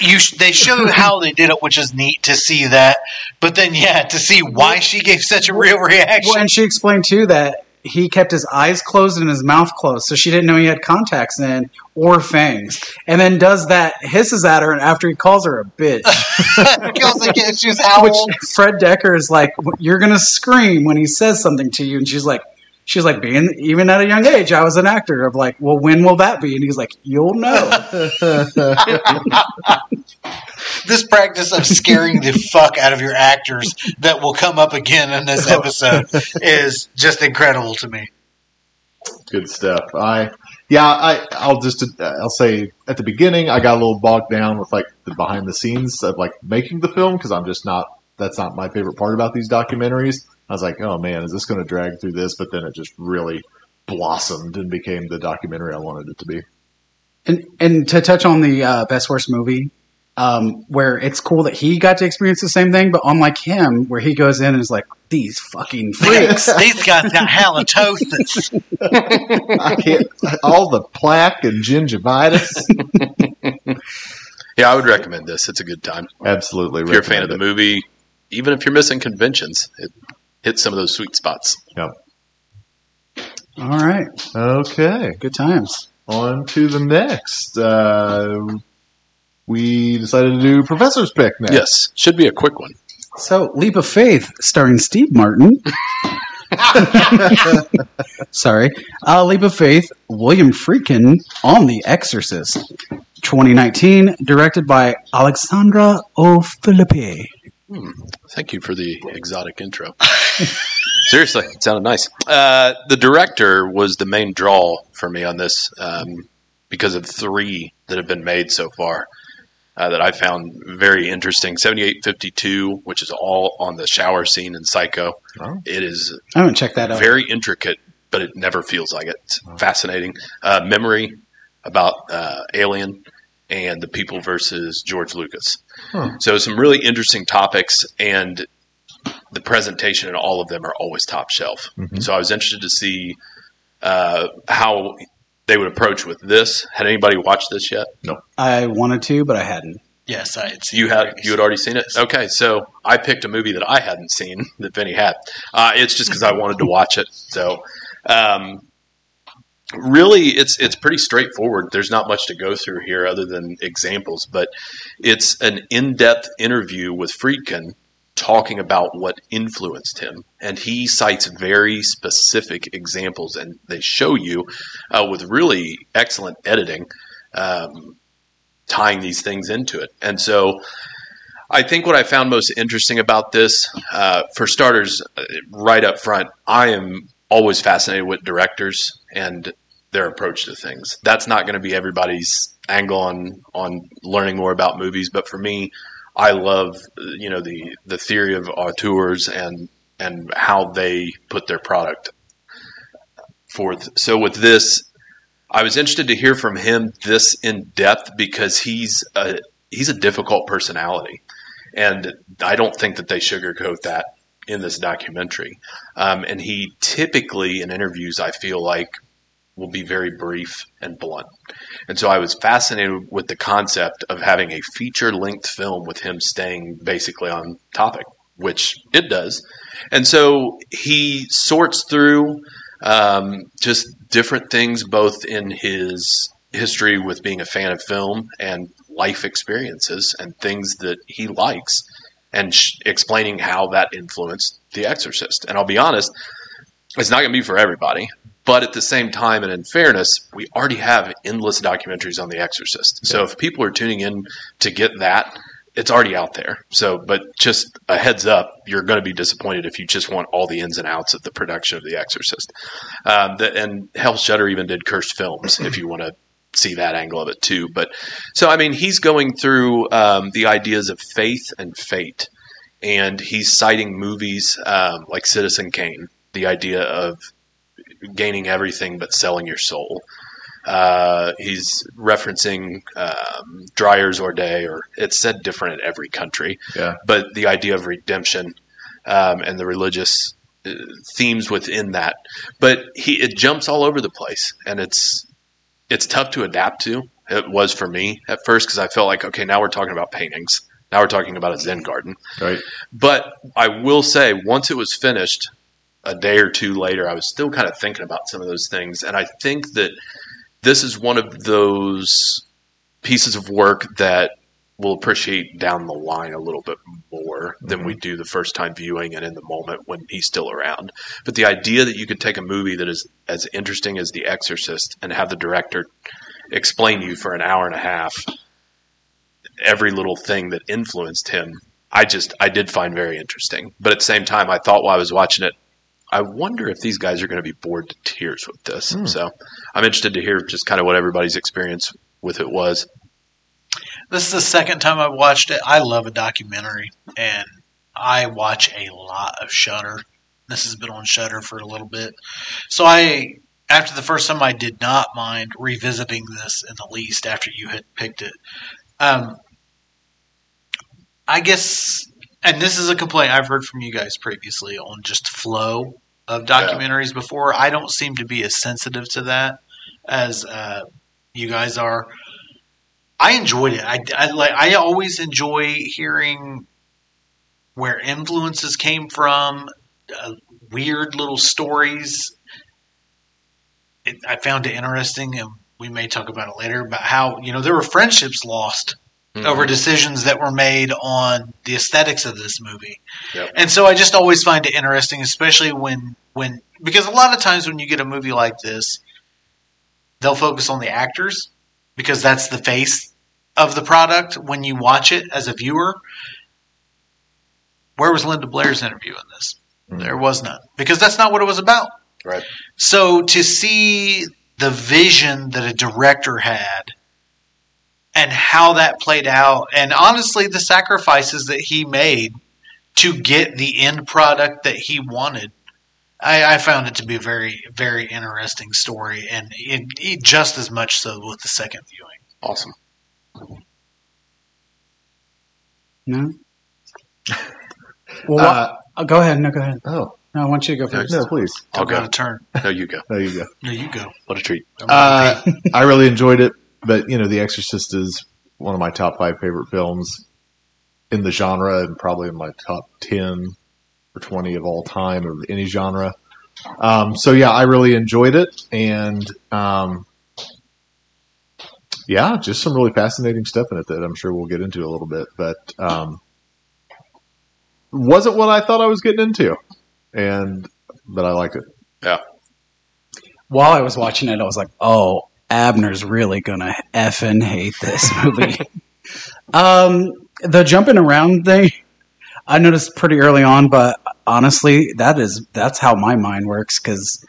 D: you sh- they show how they did it, which is neat to see that. But then, yeah, to see why she gave such a real reaction.
E: Well, and she explained too that he kept his eyes closed and his mouth closed, so she didn't know he had contacts in or fangs. And then does that, hisses at her, and after he calls her a bitch, <laughs> <laughs>
D: because like, yeah, she was
E: which. Fred Dekker is like, "You're gonna scream when he says something to you," and she's like. She's like, being even at a young age, I was an actor. Of like, well, when will that be? And he's like, you'll know. <laughs>
D: this practice of scaring the fuck out of your actors that will come up again in this episode is just incredible to me.
B: Good stuff. I yeah, I I'll just I'll say at the beginning I got a little bogged down with like the behind the scenes of like making the film because I'm just not that's not my favorite part about these documentaries. I was like, oh man, is this going to drag through this? But then it just really blossomed and became the documentary I wanted it to be.
E: And and to touch on the uh, best worst movie, um, where it's cool that he got to experience the same thing, but unlike him, where he goes in and is like, these fucking <laughs> freaks.
D: These guys got halitosis. <laughs>
B: I can't all the plaque and gingivitis.
C: Yeah, I would recommend this. It's a good time.
B: Absolutely,
C: If you're a fan of the
B: recommend
C: movie, even if you're missing conventions, it hits some of those sweet spots.
E: All right.
B: Okay.
E: good times.
B: On to the next. Uh, we decided to do Professor's Pick next.
C: Yes, should be a quick one.
E: So, Leap of Faith, starring Steve Martin. <laughs> Sorry. Uh, Leap of Faith, William Friedkin on The Exorcist. 2019, directed by Alexandre O. Philippe.
C: Thank you for the exotic intro. <laughs> Seriously, it sounded nice. Uh, the director was the main draw for me on this um, because of three that have been made so far uh, that I found very interesting. 7852, which is all on the shower scene in Psycho.
B: Oh.
C: It is
E: I haven't checked that out.
C: very intricate, but it never feels like it. It's fascinating. Uh, memory about uh, Alien and the people versus George Lucas.
B: Huh.
C: So some really interesting topics, and the presentation and all of them are always top shelf.
B: Mhm.
C: So I was interested to see uh, how they would approach with this. Had anybody watched this yet? No.
E: I wanted to, but I hadn't.
D: Yes, I had seen
C: You had you had already seen it. Okay, so I picked a movie that I hadn't seen that Vinny had. Uh, it's just because I wanted to watch it. So, um, really, it's it's pretty straightforward. There's not much to go through here other than examples, but it's an in-depth interview with Friedkin talking about what influenced him, and he cites very specific examples, and they show you uh, with really excellent editing, um, tying these things into it. And so, I think what I found most interesting about this, uh, for starters, uh, right up front, I am always fascinated with directors and their approach to things. That's not going to be everybody's angle on on learning more about movies, but for me, I love you know the the theory of auteurs and and how they put their product forth. So with this, I was interested to hear from him this in depth because he's a he's a difficult personality, and I don't think that they sugarcoat that in this documentary. Um, and he typically in interviews, I feel like will be very brief and blunt. And so I was fascinated with the concept of having a feature length film with him staying basically on topic, which it does. And so he sorts through um, just different things, both in his history with being a fan of film and life experiences and things that he likes, and sh- explaining how that influenced The Exorcist. And I'll be honest, it's not going to be for everybody. But at the same time, and in fairness, we already have endless documentaries on The Exorcist. So if people are tuning in to get that, it's already out there. So, but just a heads up, you're going to be disappointed if you just want all the ins and outs of the production of The Exorcist. Um, the, and Hell Shudder even did cursed films if you want to see that angle of it too. But so, I mean, he's going through um, the ideas of faith and fate, and he's citing movies um, like Citizen Kane, the idea of gaining everything but selling your soul. Uh, he's referencing um, Dreyer's Ordet, or it's said different in every country.
B: Yeah.
C: But the idea of redemption um, and the religious uh, themes within that, but he it jumps all over the place, and it's it's tough to adapt to. It was for me at first because I felt like okay, now we're talking about paintings. Now we're talking about a Zen garden.
B: Right.
C: But I will say, once it was finished, a day or two later, I was still kind of thinking about some of those things. And I think that this is one of those pieces of work that we'll appreciate down the line a little bit more than we do the first time viewing and in the moment when he's still around. But the idea that you could take a movie that is as interesting as The Exorcist and have the director explain to you for an hour and a half every little thing that influenced him, I just I did find very interesting. But at the same time, I thought while I was watching it, I wonder if these guys are going to be bored to tears with this.
B: Hmm.
C: So I'm interested to hear just kind of what everybody's experience with it was.
D: This is the second time I've watched it. I love a documentary, and I watch a lot of Shudder. This has been on Shudder for a little bit, so I after the first time I did not mind revisiting this in the least after you had picked it. Um, I guess, and this is a complaint I've heard from you guys previously on just flow of documentaries before. I don't seem to be as sensitive to that as uh, you guys are. I enjoyed it. I, I like. I always enjoy hearing where influences came from, uh, weird little stories. It, I found it interesting, and we may talk about it later. About how you know there were friendships lost
C: Mm-hmm.
D: over decisions that were made on the aesthetics of this movie.
C: Yep.
D: And so I just always find it interesting, especially when when because a lot of times when you get a movie like this, they'll focus on the actors because that's the face of the product when you watch it as a viewer. Where was Linda Blair's interview in this?
B: Mhm.
D: There was none because that's not what it was about.
C: Right.
D: So to see the vision that a director had and how that played out, and honestly, the sacrifices that he made to get the end product that he wanted, I, I found it to be a very, very interesting story, and it, it just as much so with the second viewing.
C: Awesome.
E: No. <laughs> Well,
B: Uh,
E: oh, go ahead. No, go ahead.
B: oh
E: No, I want you to go first.
B: no, please.
C: I'll
D: I've got
C: go.
D: a turn. <laughs>
C: No, you go.
B: There you go.
D: No, you go.
C: What a treat.
D: I'm
B: Uh, I really enjoyed it, but you know, The Exorcist is one of my top five favorite films in the genre, and probably in my top ten or twenty of all time of any genre. Um, so yeah, I really enjoyed it, and um, yeah, just some really fascinating stuff in it that I'm sure we'll get into a little bit. But um, wasn't what I thought I was getting into, and but I liked it. Yeah.
E: While I was watching it, I was like, "Oh, Abner's really gonna effing hate this <laughs> movie." um, the jumping around thing, I noticed pretty early on, but honestly, that is that's how my mind works because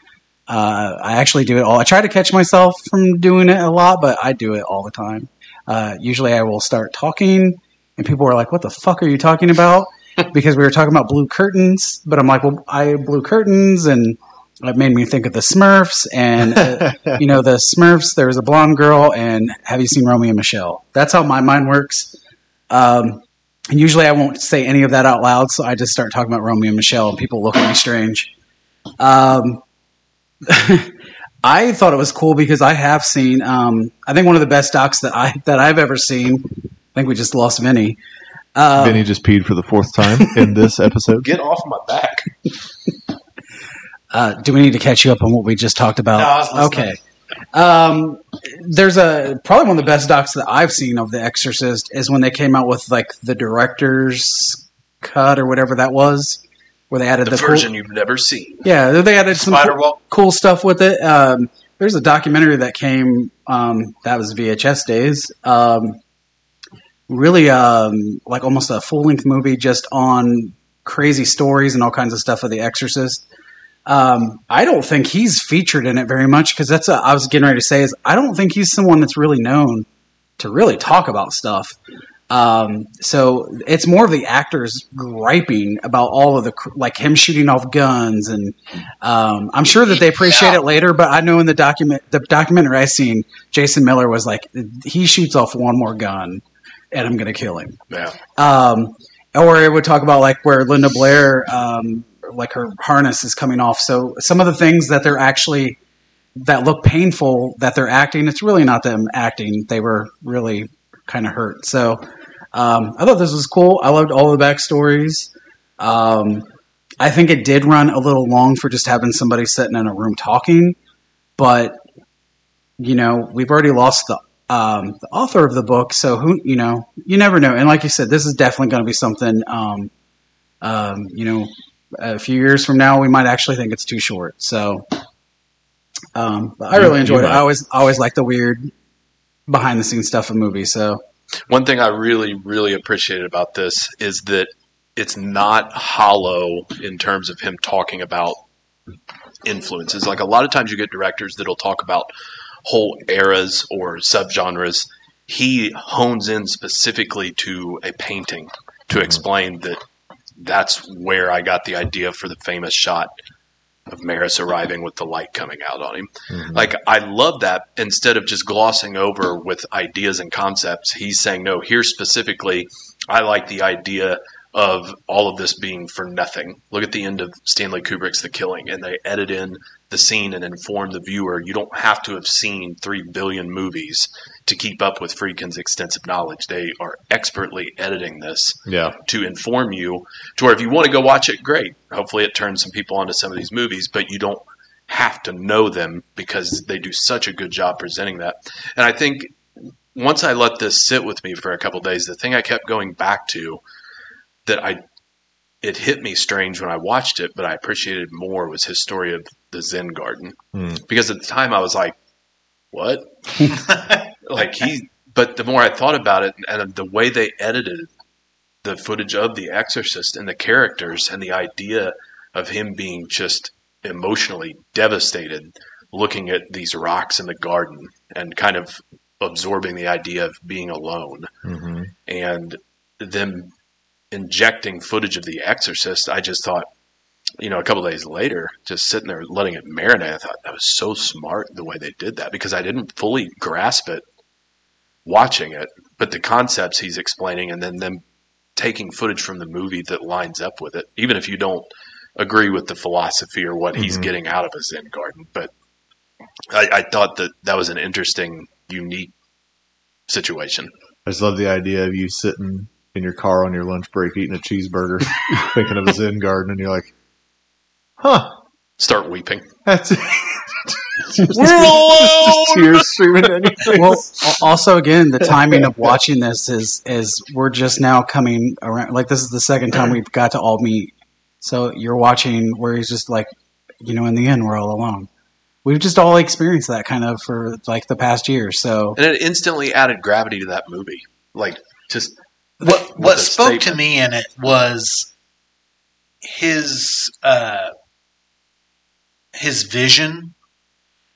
E: uh, I actually do it all. I try to catch myself from doing it a lot, but I do it all the time. Uh, usually, I will start talking, and people are like, "What the fuck are you talking about?" <laughs> because we were talking about blue curtains, but I'm like, "Well, I blue curtains," and it made me think of the Smurfs, and uh, <laughs> you know, the Smurfs. There was a blonde girl, and have you seen Romy and Michele? That's how my mind works. Um, and usually, I won't say any of that out loud, so I just start talking about Romy and Michele, and people look at me strange. Um, <laughs> I thought it was cool because I have seen. Um, I think one of the best docs that I that I've ever seen. I think we just lost Vinny. Uh,
B: Vinny just peed for the fourth time in this <laughs> episode.
C: Get off my back.
E: Uh, do we need to catch you up on what we just talked about?
D: No, I was
E: okay. Um, there's a probably one of the best docs that I've seen of The Exorcist is when they came out with like the director's cut or whatever that was, where they added
C: The,
E: the, cool-
C: version you've never seen.
E: yeah, they added some cool, cool stuff with it. Um, there's a documentary that came um, that was VHS days. Um, really, um, like almost a full length movie just on crazy stories and all kinds of stuff of The Exorcist. Um, I don't think he's featured in it very much because that's what I was getting ready to say is I don't think he's someone that's really known to really talk about stuff. Um, so it's more of the actors griping about all of the like him shooting off guns, and um, I'm sure that they appreciate
C: Yeah.
E: it later. But I know in the document, the documentary I seen, Jason Miller was like, he shoots off one more gun, and I'm gonna kill him.
C: Yeah.
E: Um, or it would talk about like where Linda Blair, um, like her harness is coming off. So some of the things that they're actually that look painful that they're acting, it's really not them acting. They were really kind of hurt. So um, I thought this was cool. I loved all the backstories. Um, I think it did run a little long for just having somebody sitting in a room talking, but you know we've already lost the um, the author of the book, so who you know you never know. And like you said, this is definitely going to be something. Um, um, you know, a few years from now, we might actually think it's too short. So, um, but I really enjoyed it. I always I always like the weird behind the scenes stuff of movies. So
C: One thing I really, really appreciated about this is that it's not hollow in terms of him talking about influences. Like a lot of times you get directors that'll talk about whole eras or subgenres. He hones in specifically to a painting to mm-hmm. explain that that's where I got the idea for the famous shot of Merrin arriving with the light coming out on him. Mm-hmm. Like I love that instead of just glossing over with ideas and concepts, he's saying no, here specifically I like the idea of all of this being for nothing. Look at the end of Stanley Kubrick's The Killing and they edit in the scene and inform the viewer you don't have to have seen 3 billion movies to keep up with Friedkin's extensive knowledge. They are expertly editing this
B: Yeah.
C: to inform you to where if you want to go watch it, great. Hopefully it turns some people onto some of these movies, but you don't have to know them because they do such a good job presenting that. And I think once I let this sit with me for a couple days, the thing I kept going back to that I it hit me strange when I watched it, but I appreciated more was his story of the Zen garden.
B: Hmm.
C: Because at the time I was like, what? <laughs> like he but the more I thought about it and the way they edited the footage of The Exorcist and the characters and the idea of him being just emotionally devastated looking at these rocks in the garden and kind of absorbing the idea of being alone
B: hmm
C: and them injecting footage of The Exorcist, I just thought, you know, a couple days later, just sitting there letting it marinate, I thought that was so smart the way they did that because I didn't fully grasp it watching it, but the concepts he's explaining and then them taking footage from the movie that lines up with it, even if you don't agree with the philosophy or what he's
B: Mhm.
C: getting out of a Zen garden. But I, I thought that that was an interesting, unique situation.
B: I just love the idea of you sitting in your car on your lunch break eating a cheeseburger, <laughs> thinking of a Zen garden, and you're like, huh,
C: Start weeping.
B: that's <laughs>
C: We're <laughs> alone.
B: Tears streaming down your <laughs> face.
E: well, also again, the timing of watching this is is we're just now coming around. Like this is the second time we've got to all meet. So you're watching where he's just like, you know, in the end, we're all alone. We've just all experienced that kind of for like the past year. So
C: and it instantly added gravity to that movie. Like just
D: what what
C: a
D: spoke to me in it was his uh, his vision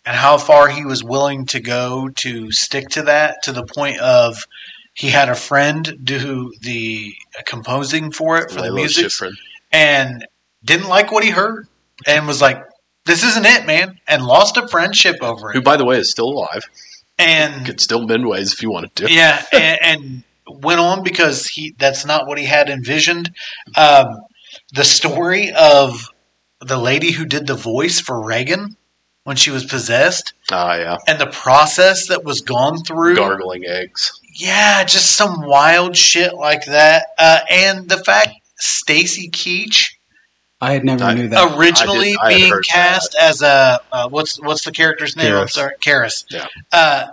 D: and how far he was willing to go to stick to that to the point of he had a friend do the composing for it for the music and didn't like what he heard and was like this isn't it man and lost a friendship over it who,
C: by the way, is still alive.
D: and
C: Could still mend ways if you wanted to.
D: yeah, <laughs> and, and went on because he that's not what he had envisioned. Um, the story of the lady who did the voice for Regan when she was possessed
C: Ah, yeah.
D: and the process that was gone through.
C: Gargling eggs.
D: Yeah, just some wild shit like that. Uh, and the fact Stacy Keach
E: I had never
C: I-
E: knew that.
D: originally
C: I had
D: being
C: heard
D: cast as a uh, what's what's the character's name? I'm sorry, Karras.
C: Yeah.
D: Uh,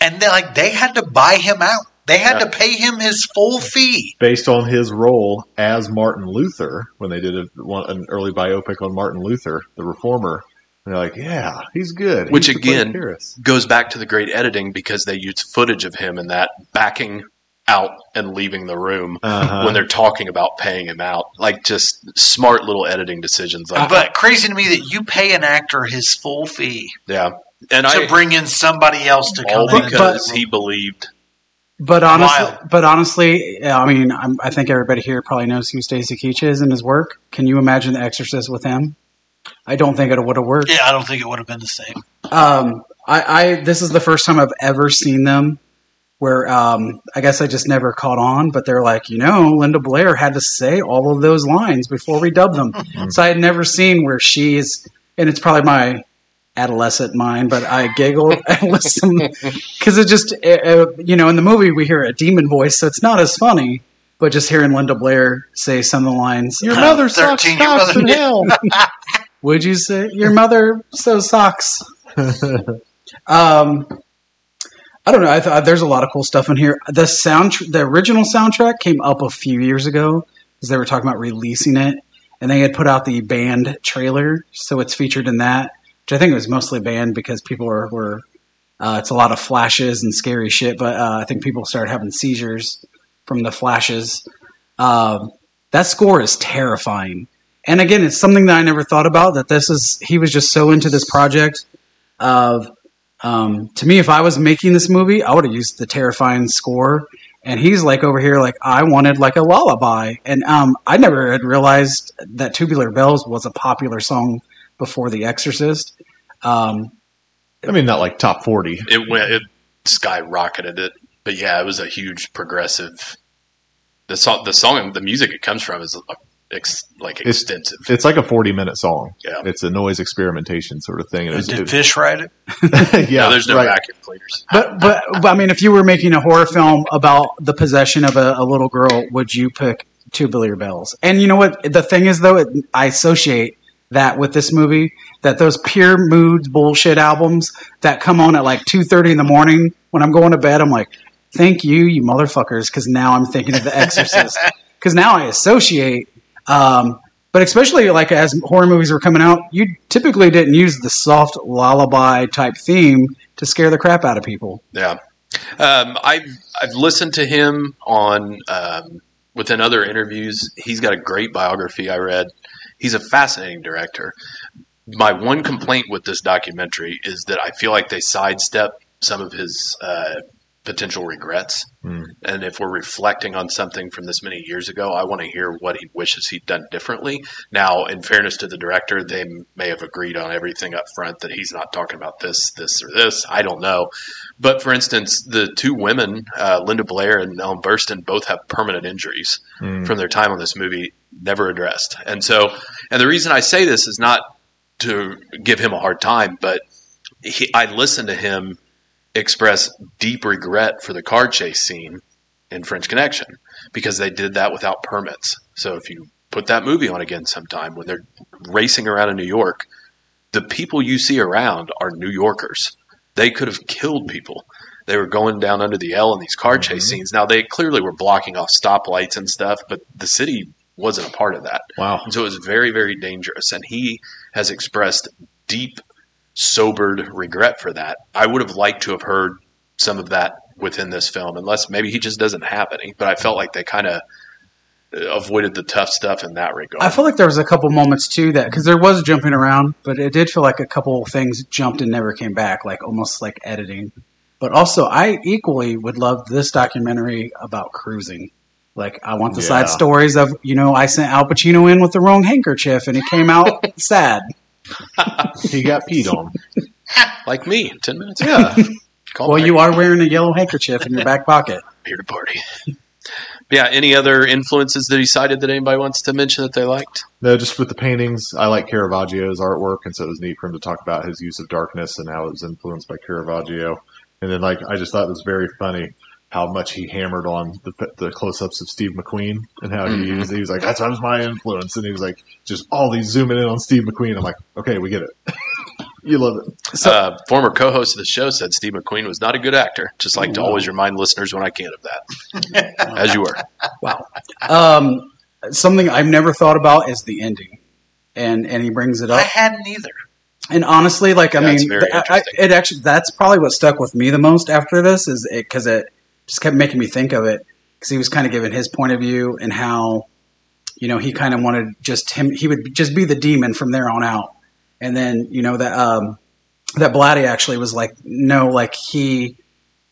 D: and they like they had to buy him out. They had
C: Yeah.
D: to pay him his full fee.
B: Based on his role as Martin Luther when they did a, one, an early biopic on Martin Luther, the reformer. And they're like, yeah, he's good.
C: Which
B: He used to play
C: again- Goes back to the great editing because they use footage of him in that backing out and leaving the room
B: Uh-huh.
C: when they're talking about paying him out. Like just smart little editing decisions like that.
D: But crazy to me that you pay an actor his full fee
C: Yeah. And
D: to
C: I
D: bring in somebody else to come
C: all
D: in. and-
C: because he believed
E: But honestly,
D: Wild.
E: but honestly, I mean, I'm, I think everybody here probably knows who Stacy Keach is and his work. Can you imagine The Exorcist with him? I don't think it would have worked.
D: yeah, I don't think it would have been the same.
E: Um, I, I this is the first time I've ever seen them where um, I guess I just never caught on, but they're like, you know, Linda Blair had to say all of those lines before we dubbed them. so I had never seen where she's, and it's probably my adolescent mind, but I giggled <laughs> and listened because it just, uh, uh, you know, in the movie we hear a demon voice, so it's not as funny. But just hearing Linda Blair say some of the lines,
B: Your mother sucks
D: 13 your mother-
B: in hell. <laughs>
E: would you say your mother sews socks? <laughs> um, I don't know. I thought there's a lot of cool stuff in here. The sound, the original soundtrack came up a few years ago because they were talking about releasing it, and they had put out the band trailer, so it's featured in that. Which I think it was mostly banned because people were, were uh, it's a lot of flashes and scary shit. But uh, I think people started having seizures from the flashes. Um, that score is terrifying. And again, it's something that I never thought about. That this is he was just so into this project. Of um, to me, if I was making this movie, I would have used the terrifying score. And he's like over here, like I wanted like a lullaby. And um, I never had realized that Tubular Bells was a popular song before The Exorcist. Um,
B: I mean, not like top 40.
C: it went it skyrocketed it. But yeah, it was a huge progressive. The song, the song, the music it comes from is uh, ex, like
B: It's-
C: extensive.
B: It's like a 40 minute song.
C: Yeah.
B: It's a noise experimentation sort of thing. It was-
D: Did
B: it-
D: Fish write it? <laughs>
B: yeah,
C: no, there's no
B: right.
C: vacuum cleaners.
E: but, but but I mean, if you were making a horror film about the possession of a, a little girl, would you pick Tubular Bells? And you know what? The thing is, though, it, I associate that with this movie. That those pure moods bullshit albums that come on at like two thirty in the morning when I'm going to bed, I'm like, thank you, you motherfuckers, because now I'm thinking of The Exorcist. <laughs> Because now I associate. Um, but especially like as horror movies were coming out, you typically didn't use the soft lullaby type theme to scare the crap out of people.
C: Yeah, um, I've I've listened to him on um, within other interviews. He's got a great biography I read. He's a fascinating director. My one complaint with this documentary is that I feel like they sidestep some of his uh, potential regrets.
B: Hmm.
C: And if we're reflecting on something from this many years ago, I want to hear what he wishes he'd done differently. Now, in fairness to the director, they may have agreed on everything up front that he's not talking about this, this, or this. I don't know. But for instance, the two women, uh, Linda Blair and Ellen Burstyn, both have permanent injuries
B: Mm.
C: from their time on this movie, never addressed. And so, and the reason I say this is not to give him a hard time, but he, I listened to him express deep regret for the car chase scene in French Connection because they did that without permits. So if you put that movie on again sometime when they're racing around in New York, the people you see around are New Yorkers. They could have killed people. They were going down under the L in these car chase
B: Mhm.
C: scenes. Now they clearly were blocking off stoplights and stuff, but the city wasn't a part of that.
B: Wow.
C: And so it was very, very dangerous. And he has expressed deep, sobered regret for that. I would have liked to have heard some of that within this film, unless maybe he just doesn't have any. But I felt like they kind of uh, avoided the tough stuff in that regard.
E: I feel like there was a couple moments too that because there was jumping around, but it did feel like a couple things jumped and never came back, like almost like editing. But also, I equally would love this documentary about cruising. Like, I want the
B: Yeah.
E: side stories of you know I sent Al Pacino in with the wrong handkerchief and he came out <laughs> sad.
B: He got peed on. <laughs>
C: like me, 10 minutes ago.
B: Yeah.
E: Well, you are wearing a yellow handkerchief in your back pocket. <laughs>
C: here to party. yeah, any other influences that he cited that anybody wants to mention that they liked?
B: No, just with the paintings, I like Caravaggio's artwork, and so it was neat for him to talk about his use of darkness and how it was influenced by Caravaggio. And then, like, I just thought it was very funny how much he hammered on the, the close-ups of Steve McQueen and how he
C: Mhm.
B: used. He was like, "That's that was my influence," and he was like, just all these zooming in on Steve McQueen. I'm like, okay, we get it. <laughs> you love it.
E: So-
C: uh, former co-host of the show said Steve McQueen was not a good actor. Just like to
E: Oh,
C: always remind listeners when I can of that, <laughs> as you were.
E: Wow. Um, something I've never thought about is the ending, and and he brings it up.
D: I hadn't either.
E: And honestly, like I
C: That's
E: mean,
C: very
E: I- I, it actually that's probably what stuck with me the most after this is it because it just kept making me think of it because he was kind of giving his point of view and how you know he kind of wanted just him he would just be the demon from there on out, and then you know that um, that Blatty actually was like no like he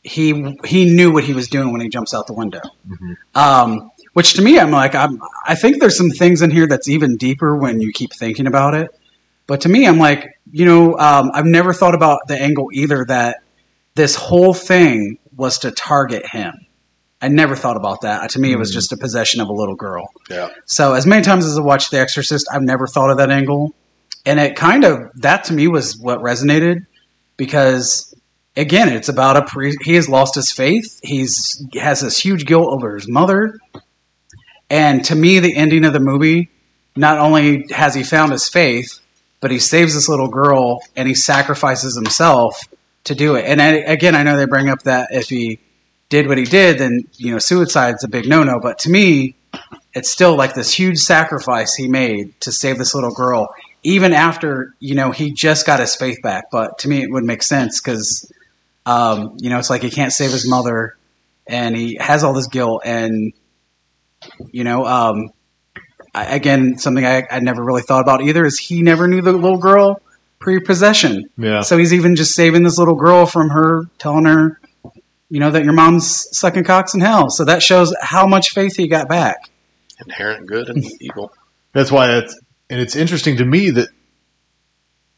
E: he he knew what he was doing when he jumps out the window.
B: Mhm.
E: Um, which to me, I'm like, I'm, I think there's some things in here that's even deeper when you keep thinking about it. But to me, I'm like, you know, um, I've never thought about the angle either that this whole thing was to target him. I never thought about that. To me, it was
B: Mhm.
E: just a possession of a little girl.
C: Yeah.
E: So as many times as I watched The Exorcist, I've never thought of that angle, and it kind of that to me was what resonated because again, it's about a priest. He has lost his faith. He's has this huge guilt over his mother, and to me, the ending of the movie, not only has he found his faith, but he saves this little girl and he sacrifices himself to do it. And I, again, I know they bring up that if he did what he did, then you know suicide's a big no-no. But to me, it's still like this huge sacrifice he made to save this little girl, even after you know he just got his faith back. But to me, it would make sense because um, you know it's like he can't save his mother, and he has all this guilt, and you know, um, again, something I, I never really thought about either is he never knew the little girl pre-possession.
B: Yeah.
E: So he's even just saving this little girl from her telling her, you know, that your mom's sucking cocks in hell. So that shows how much faith he got back.
C: Inherent good and <laughs> evil.
B: That's why it's and it's interesting to me that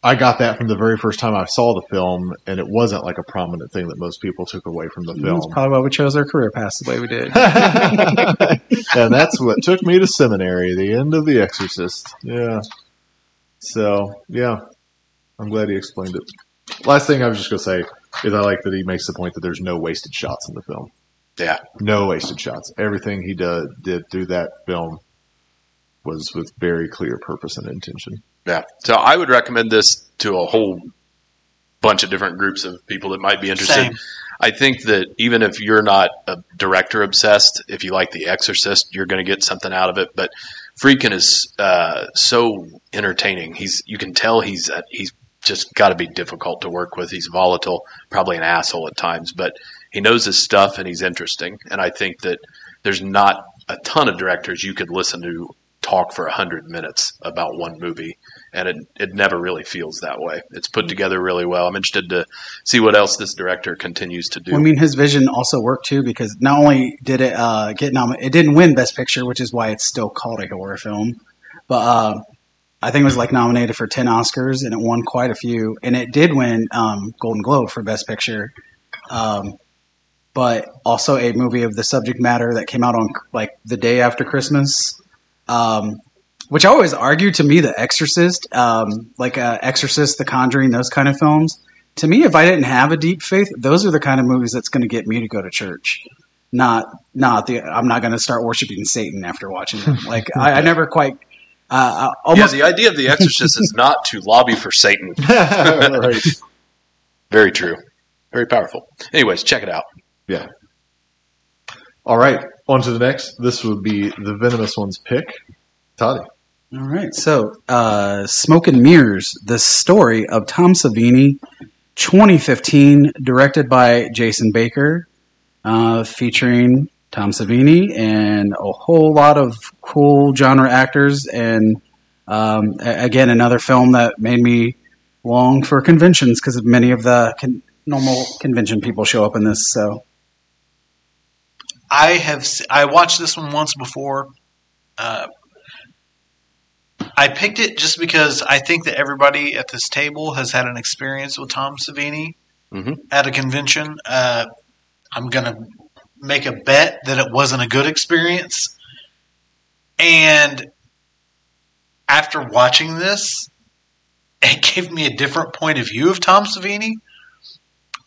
B: I got that from the very first time I saw the film, and it wasn't like a prominent thing that most people took away from the film.
E: That's probably why we chose our career paths the way we did. <laughs>
B: and that's what took me to seminary, the end of The Exorcist. Yeah. So, yeah. I'm glad he explained it. Last thing I was just going to say is I like that he makes the point that there's no wasted shots in the film.
C: Yeah.
B: No wasted shots. Everything he did, did through that film was with very clear purpose and intention.
C: Yeah. So I would recommend this to a whole bunch of different groups of people that might be interested.
D: Same.
C: I think that even if you're not a director obsessed, if you like The Exorcist, you're going to get something out of it. But Friedkin is uh, so entertaining. He's you can tell he's uh, he's just got to be difficult to work with. He's volatile, probably an asshole at times, but he knows his stuff and he's interesting. And I think that there's not a ton of directors you could listen to talk for a hundred minutes about one movie, and it it never really feels that way. It's put together really well. I'm interested to see what else this director continues to do.
E: I mean, his vision also worked too because not only did it uh, get nominated, it didn't win Best Picture, which is why it's still called a horror film. But uh, I think it was like nominated for ten Oscars, and it won quite a few. And it did win um, Golden Globe for Best Picture. Um, but also a movie of the subject matter that came out on like the day after Christmas. Um, which I always argue to me, The Exorcist, um, like uh, Exorcist, The Conjuring, those kind of films. To me, if I didn't have a deep faith, those are the kind of movies that's going to get me to go to church. Not, not the. I'm not going to start worshiping Satan after watching them. <laughs> Like I, I never quite. Uh,
C: Yeah, the idea of The Exorcist is not to lobby for Satan. <laughs>
B: right.
C: Very true. Very powerful. Anyways, check it out. Yeah.
B: All right. On to the next. This would be the venomous one's pick. Toddy.
E: All right. So, uh, Smoke and Mirrors, the story of Tom Savini, 2015, directed by Jason Baker, uh, featuring Tom Savini and a whole lot of cool genre actors. And um, a- again, another film that made me long for conventions because many of the con- normal convention people show up in this. So,
D: I have I watched this one once before. Uh, I picked it just because I think that everybody at this table has had an experience with Tom Savini
C: Mhm.
D: at a convention. Uh, I'm gonna make a bet that it wasn't a good experience, and after watching this, it <laughs> gave me a different point of view of Tom Savini.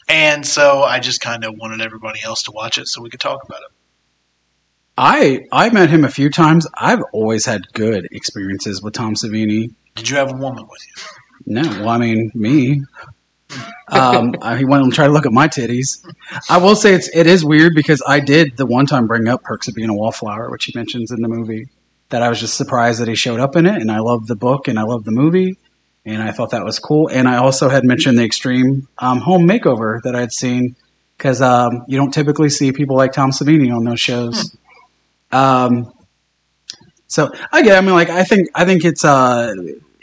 D: And so I just kind of wanted everybody else to watch it so we could talk about it.
E: I I met him a few times. I've always had good experiences with Tom Savini.
D: Did you have a woman with you?
E: No, well, I mean me. Um, I- he went and tried to look at my titties. I will say it's it is weird because I did the one time bring up Perks of Being a Wallflower, which he mentions in the movie. That I was just surprised that he showed up in it, and I love the book and I love the movie, and I thought that was cool. And I also had mentioned the Extreme um, Home Makeover that I had seen because um, you don't typically see people like Tom Savini on those shows. Um, so I get. I mean, like I think I think it's uh,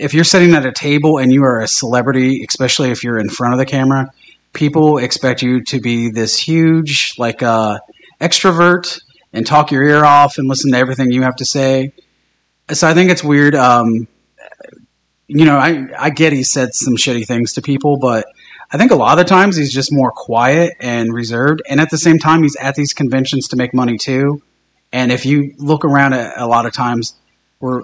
E: if you're sitting at a table and you are a celebrity, especially if you're in front of the camera, people expect you to be this huge like uh, extrovert and talk your ear off and listen to everything you have to say. So I think it's weird. Um, you know, I I get he said some shitty things to people, but I think a lot of the times he's just more quiet and reserved, and at the same time he's at these conventions to make money too. And if you look around at a lot of times where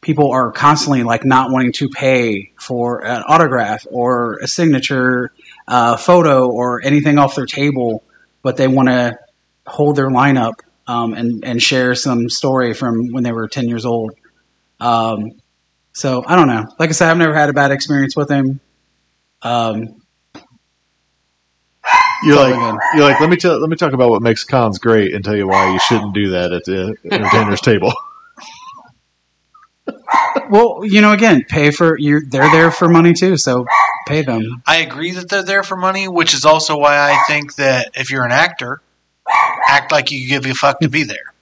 E: people are constantly like not wanting to pay for an autograph or a signature uh, photo or anything off their table, but they want to hold their lineup um, and and share some story from when they were ten years old. Um, so I don't know. Like I said, I've never had a bad experience with him. Um,
B: You're like you're like let me tell let me talk about what makes cons great and tell you why you shouldn't do that at the entertainer's table. <laughs>
E: well, you know, again, pay for you. They're there for money too, so pay them.
D: I agree that they're there for money, which is also why I think that if you're an actor, act like you give a fuck to be there.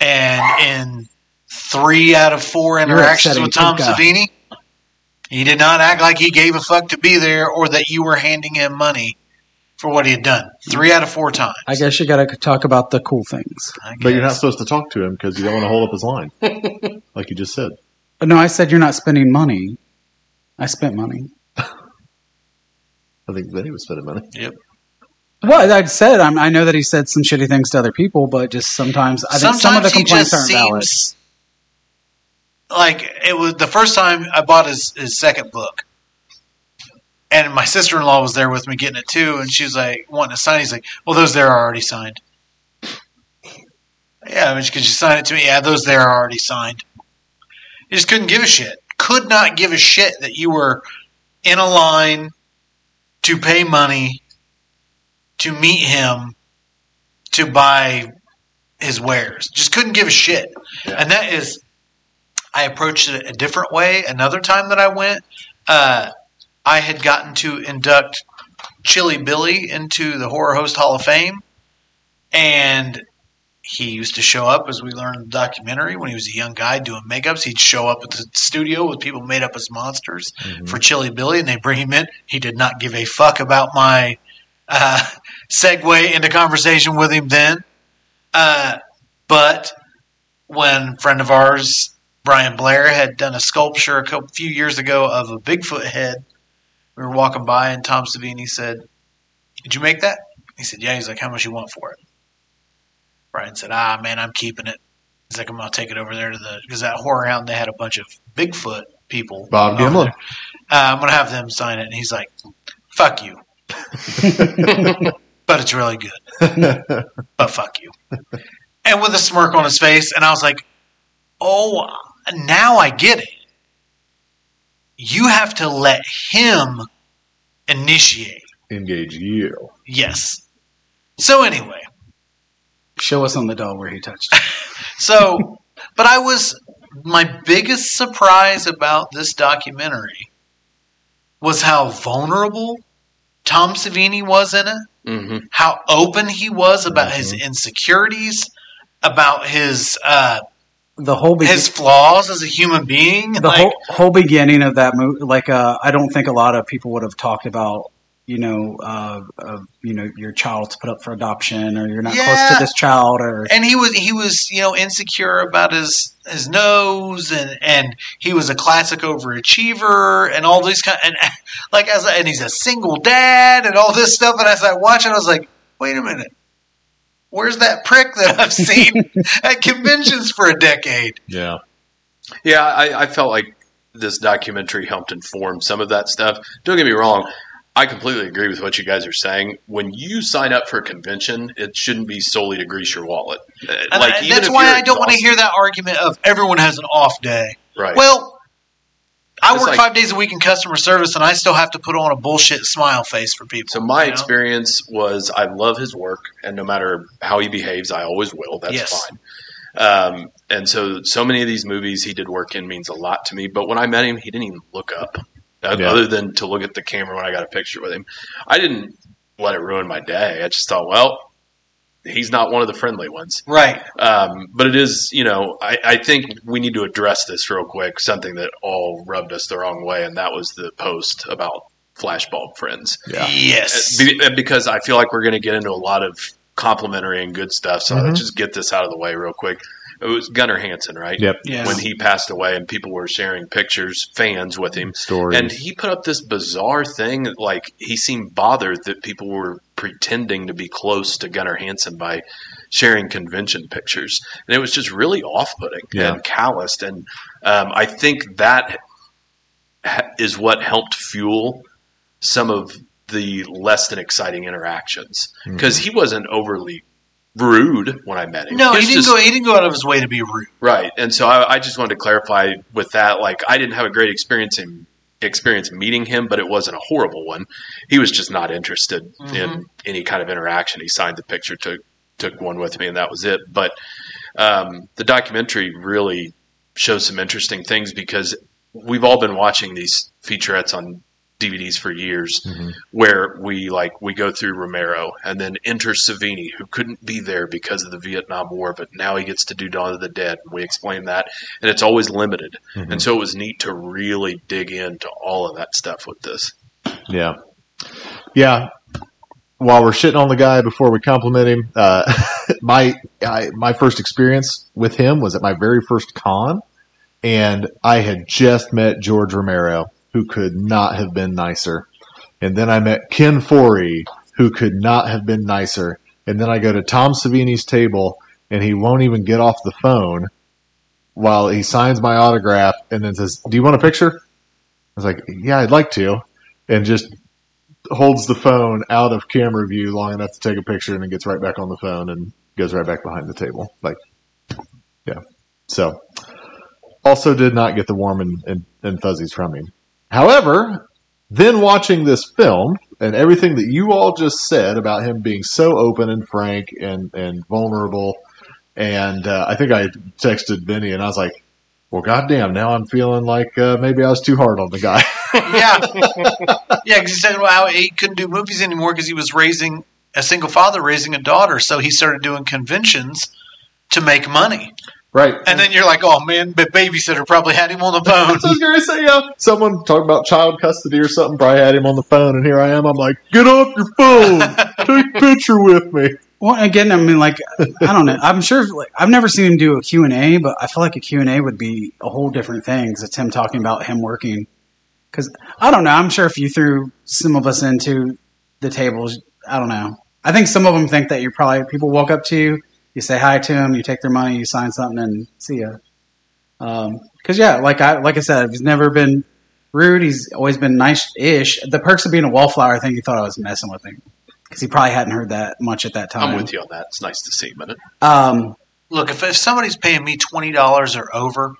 D: And in three out of four interactions with Tom
E: Tuca.
D: Savini, he did not act like he gave a fuck to be there or that you were handing him money for what he had done. Three out of four times.
E: I guess you got to talk about the cool things.
B: But you're not supposed to talk to him because you don't want to hold up his line, <laughs> like you just said.
E: No, I said you're not spending money. I spent money. <laughs>
B: I think Vinny was spending money. Yep.
E: Well, I said I'm, I know that he said some shitty things to other people, but just sometimes I think some of the
D: Sometimes he
E: complaints
D: just
E: aren't valid.
D: like it was the first time I bought his, his second book. And my sister in law was there with me getting it too, and she was like wanting to sign. He's like, "Well, those there are already signed." Yeah, I mean, could you sign it to me? Yeah, those there are already signed. He just couldn't give a shit. Could not give a shit that you were in a line to pay money to meet him to buy his wares. Just couldn't give a shit. And that is, I approached it a different way. Another time that I went, uh, I had gotten to induct Chilly Billy into the Horror Host Hall of Fame. And he used to show up, as we learned in the documentary, when he was a young guy doing makeups. He'd show up at the studio with people made up as monsters for Chilly Billy, and they bring him in. He did not give a fuck about my uh, <laughs> segue into conversation with him then. Uh, but when friend of ours, Brian Blair, had done a sculpture a couple, few years ago of a Bigfoot head, we were walking by, and Tom Savini said, "Did you make that?" He said, "Yeah." He's like, "How much you want for it?" Brian said, "Ah, man, I'm keeping it." He's like, "I'm gonna take it over there to the because that horror hound they had a bunch of Bigfoot people.
B: Bob Gimlin.
D: Uh, I'm gonna have them sign it." And he's like, "Fuck you." <laughs> but it's really good. but fuck you. And with a smirk on his face, and I was like, oh, now I get it. You have to let him initiate.
B: Engage you.
D: Yes. So anyway,
E: Show us on the doll where he touched. <laughs>
D: so but I was my biggest surprise about this documentary was how vulnerable Tom Savini was in it.
C: hmm
D: how open he was about his insecurities, about his uh,
E: The whole be-
D: his flaws as a human being.
E: the
D: like,
E: whole whole beginning of that movie. Like, uh, I don't think a lot of people would have talked about. You know, uh, of you know, your child's put up for adoption, or you're not close to this child, or
D: and he was he was you know insecure about his his nose, and and he was a classic overachiever, and all these kind and <laughs> like as and he's a single dad, and all this stuff. And as I watched it, I was like, wait a minute. Where's that prick that I've <laughs> seen at conventions for a decade?
B: Yeah.
C: Yeah, I, I felt like this documentary helped inform some of that stuff. Don't get me wrong. I completely agree with what you guys are saying. When you sign up for a convention, it shouldn't be solely to grease your wallet. Like,
D: I- that's why I don't want to hear that argument of everyone has an off day.
C: Right.
D: Well, I
C: It's
D: work
C: like-
D: five days a week in customer service, and I still have to put on a bullshit smile face for people.
C: So my
D: you know?
C: experience was I love his work, and no matter how he behaves, I always will. That's
D: Yes.
C: fine. Um, and so, so many of these movies he did work in means a lot to me. But when I met him, he didn't even look up,
B: Yeah.
C: other than to look at the camera when I got a picture with him. I didn't let it ruin my day. I just thought, well, he's not one of the friendly ones.
D: right?
C: Um, but it is, you know, I, I think we need to address this real quick. Something that all rubbed us the wrong way, and that was the post about flashbulb friends.
B: Yeah.
D: Yes.
C: Be- because I feel like we're going to get into a lot of complimentary and good stuff. So
B: Mhm.
C: let's just get this out of the way real quick. It was Gunnar Hansen, right?
B: Yep.
D: Yes.
C: When he passed away, and people were sharing pictures, fans with him,
B: Stories.
C: and he put up this bizarre thing. Like he seemed bothered that people were pretending to be close to Gunnar Hansen by sharing convention pictures, and it was just really off-putting
B: Yeah.
C: and calloused. And um, I think that ha- is what helped fuel some of the less than exciting interactions
B: Mm-hmm.
C: because he wasn't overly rude when I met him.
D: no, he
C: was
D: didn't
C: just-
D: go. He didn't go out of his way to be rude.
C: Right, and so I, I just wanted to clarify with that. Like, I didn't have a great experience in experience meeting him, but it wasn't a horrible one. He was just not interested in any kind of interaction. He signed the picture, took took one with me, and that was it. But um, the documentary really shows some interesting things because we've all been watching these featurettes on DVDs for years, where we like we go through Romero and then enter Savini, who couldn't be there because of the Vietnam War, but now he gets to do Dawn of the Dead. We explain that, and it's always limited, and so it was neat to really dig into all of that stuff with this.
B: Yeah. Yeah. While we're shitting on the guy before we compliment him, uh, <laughs> my I, my first experience with him was at my very first con, and I had just met George Romero, who could not have been nicer, and then I met Ken Foree, who could not have been nicer, and then I go to Tom Savini's table, and he won't even get off the phone while he signs my autograph, and then says, "Do you want a picture?" I was like, "Yeah, I'd like to," and just holds the phone out of camera view long enough to take a picture and then gets right back on the phone and goes right back behind the table. Like, yeah. So, also did not get the warm and, and, and fuzzies from him. However, then watching this film and everything that you all just said about him being so open and frank and, and vulnerable, and uh, I think I texted Benny and I was like, well, goddamn, now I'm feeling like uh, maybe I was too hard on the guy. <laughs>
D: Yeah, yeah. Because he said well, he couldn't do movies anymore because he was raising a single father, raising a daughter. So he started doing conventions to make money.
B: Right.
D: And then you're like, oh man, but babysitter probably had him on the <laughs> phone.
B: So I was going to say, yeah, someone talking about child custody or something. Probably had him on the phone, and here I am. I'm like, get off your phone, <laughs> take a picture with me.
E: Well, again, I mean, like, I don't know. I'm sure, like, I've never seen him do a Q and A, but I feel like a Q and A would be a whole different thing. 'cause it's him talking about him working. Because I don't know. I'm sure if you threw some of us into the tables, I don't know. I think some of them think that you're probably people walk up to you, you say hi to them, you take their money, you sign something, and see ya. Because yeah, like I like I said, he's never been rude. He's always been nice-ish. The perks of being a wallflower, I think he thought I was messing with him because he probably hadn't heard that much at that time.
C: I'm with you on that. It's nice to see him in it.
E: Um,
D: Look, if, if somebody's paying me twenty dollars or over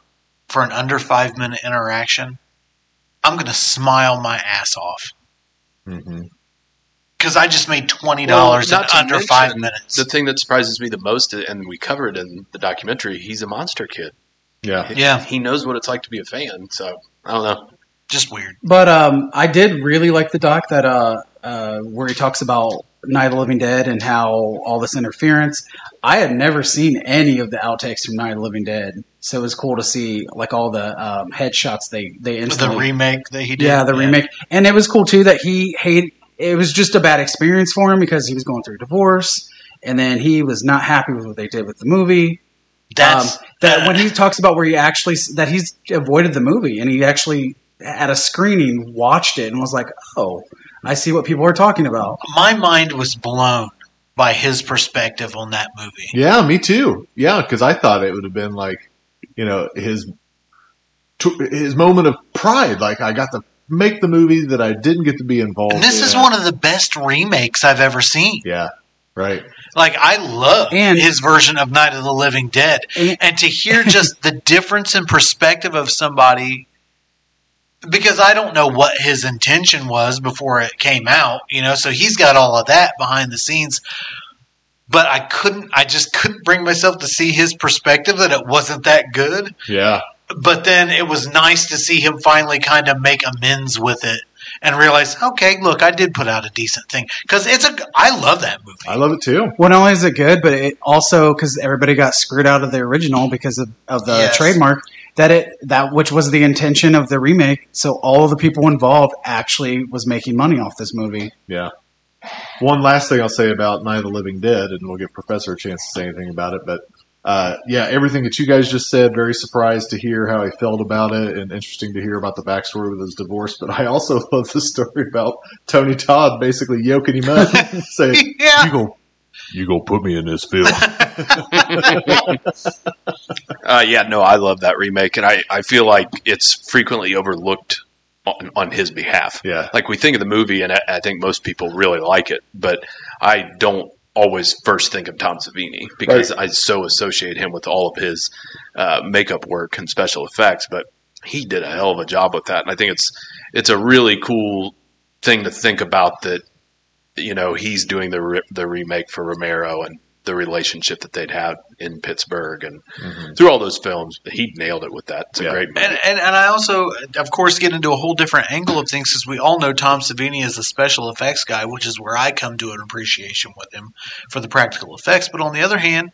D: for an under five minute interaction, I'm going to smile my ass off
B: hmm
D: because I just made twenty dollars
C: Well,
D: in under
C: mention
D: five minutes.
C: The thing that surprises me the most, and we covered in the documentary, he's a monster kid.
B: Yeah.
D: Yeah.
C: he knows what it's like to be a fan. So I don't know.
D: just weird.
E: But um, I did really like the doc that uh, uh, where he talks about Night of the Living Dead and how all this interference. I had never seen any of the outtakes from Night of the Living Dead, so it was cool to see like all the um, headshots they they
D: The remake that he did.
E: yeah the remake, and it was cool too that he hate. It was just a bad experience for him because he was going through a divorce, and then he was not happy with what they did with the movie.
D: That's
E: um, that when he talks about where he actually that he's avoided the movie and he actually at a screening watched it and was like, "Oh, I see what people are talking about."
D: my mind was blown by his perspective on that movie.
B: Yeah, me too. Yeah, because I thought it would have been like, you know, his t- his moment of pride. Like I got to make the movie that I didn't get to be involved.
D: And this
B: in.
D: is one of the best remakes I've ever seen.
B: Yeah, right.
D: Like I love
E: And-
D: his version of Night of the Living Dead,
E: And-
D: and to hear just the difference in perspective of somebody. Because I don't know what his intention was before it came out, you know, so he's got all of that behind the scenes. But I couldn't, I just couldn't bring myself to see his perspective that it wasn't that good.
B: Yeah,
D: but then it was nice to see him finally kind of make amends with it and realize, okay, look, I did put out a decent thing because it's a. I love that movie.
B: I love it too.
E: Well, not only is it good, but it also because everybody got screwed out of the original because of, of the
D: Yes.
E: trademark that it that which was the intention of the remake. So all of the people involved actually was making money off this movie.
B: Yeah. One last thing I'll say about Night of the Living Dead, and we'll give Professor a chance to say anything about it. But uh, yeah, everything that you guys just said, very surprised to hear how he felt about it, and interesting to hear about the backstory with his divorce. But I also <laughs> love the story about Tony Todd basically yoking him up, <laughs> saying,
D: yeah,
B: "You go, you go, put me in this film." <laughs>
C: Uh, yeah, no, I love that remake, and I, I feel like it's frequently overlooked on, on his behalf.
B: Yeah.
C: Like we think of the movie, and I, I think most people really like it, but I don't always first think of Tom Savini because I so associate him with all of his uh, makeup work and special effects. But he did a hell of a job with that, and I think it's it's a really cool thing to think about that. You know, he's doing the re- the remake for Romero and the relationship that they'd had in Pittsburgh and mm-hmm. through all those films, he nailed it with that. It's a
B: Yeah.
C: great movie.
D: and, and and I also, of course, get into a whole different angle of things because we all know Tom Savini is a special effects guy, which is where I come to an appreciation with him for the practical effects. But on the other hand.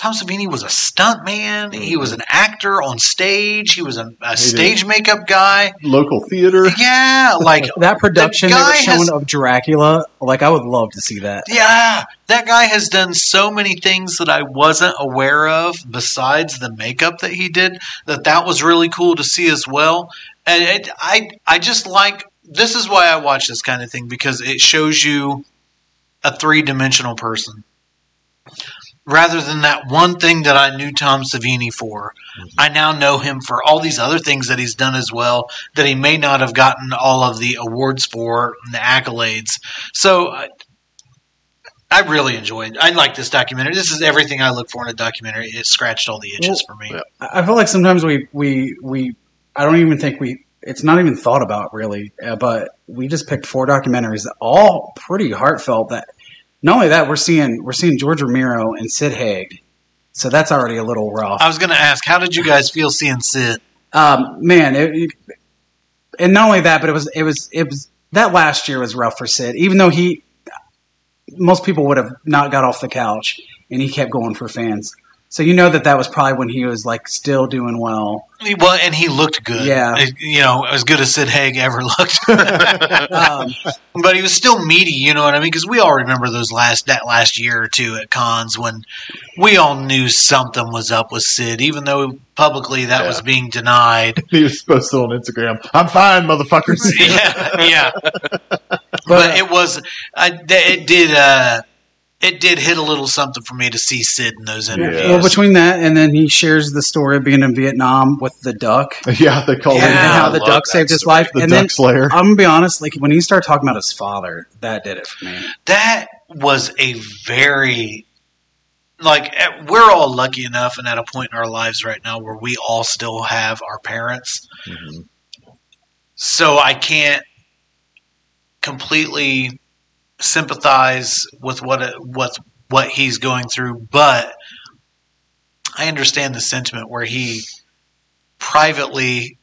D: Tom Savini was a stunt man. He was an actor on stage. He was a, a stage makeup guy.
B: Local theater.
D: Yeah, like <laughs>
E: That production they
D: The
E: were
D: guy has-
E: of Dracula, like I would love to see that.
D: Yeah, that guy has done so many things that I wasn't aware of besides the makeup that he did. That that was really cool to see as well. And it, I I just like this is why I watch this kind of thing because it shows you a three dimensional person. Rather than that one thing that I knew Tom Savini for, I now know him for all these other things that he's done as well that he may not have gotten all of the awards for and the accolades. So I- I really enjoyed. I like this documentary. This is everything I look for in a documentary. It scratched all the itches for me.
E: I feel like sometimes we we we I don't even think we it's not even thought about really, uh, but we just picked four documentaries, that all pretty heartfelt. That not only that we're seeing we're seeing George Romero and Sid Haig, so that's already a little rough.
D: I was going to ask, how did you guys feel seeing Sid?
E: Um, man, it, it- and not only that, but it was it was it was that last year was rough for Sid. Even though he, most people would have not got off the couch, and he kept going for fans. So you know that that was probably when he was like still doing well.
D: Well, and he looked good.
E: Yeah.
D: You know, as good as Sid Haig ever looked. <laughs>
E: Um,
D: but he was still meaty. You know what I mean? Because we all remember those last that last year or two at cons when we all knew something was up with Sid, even though publicly that was being denied. <laughs>
B: He was posted on Instagram. I'm fine, motherfuckers. <laughs>
D: yeah, yeah. But it was, I, it did, uh, it did hit a little something for me to see Sid in those interviews.
E: Well, between that and then he shares the story of being in Vietnam with the duck <laughs>
B: yeah, they call
E: and,
B: him
E: and
D: Yeah,
E: how
C: I
E: the duck
C: that
E: saved his
C: story.
E: life.
B: the
E: and
B: Duck
E: then
B: Slayer.
E: I'm gonna be honest, like when he started talking about his father, that did it for me.
D: that was a very like eh, we're all lucky enough and at a point in our lives right now where we all still have our parents.
B: Mhm.
D: So I can't completely sympathize with what it, what what he's going through, but I understand the sentiment where he privately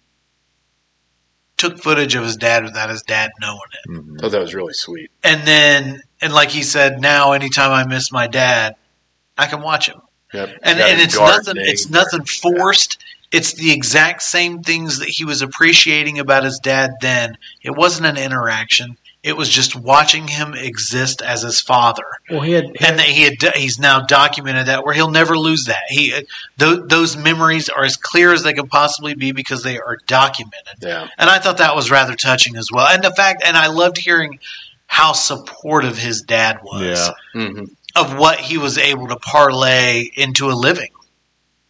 D: took footage of his dad without his dad knowing it.
B: Mhm.
C: Oh, that was really sweet.
D: And then and like he said, now anytime I miss my dad, I can watch him.
C: Yep.
D: And and it's nothing
C: name.
D: it's nothing forced. It's the exact same things that he was appreciating about his dad then. It wasn't an interaction. It was just watching him exist as his father,
E: Well, he had,
D: and that he had he's now documented that where he'll never lose that. He th- those memories are as clear as they can possibly be because they are documented.
C: Yeah.
D: And I thought that was rather touching as well. And the fact, and I loved hearing how supportive his dad was
B: Yeah.
C: hmm
D: of what he was able to parlay into a living.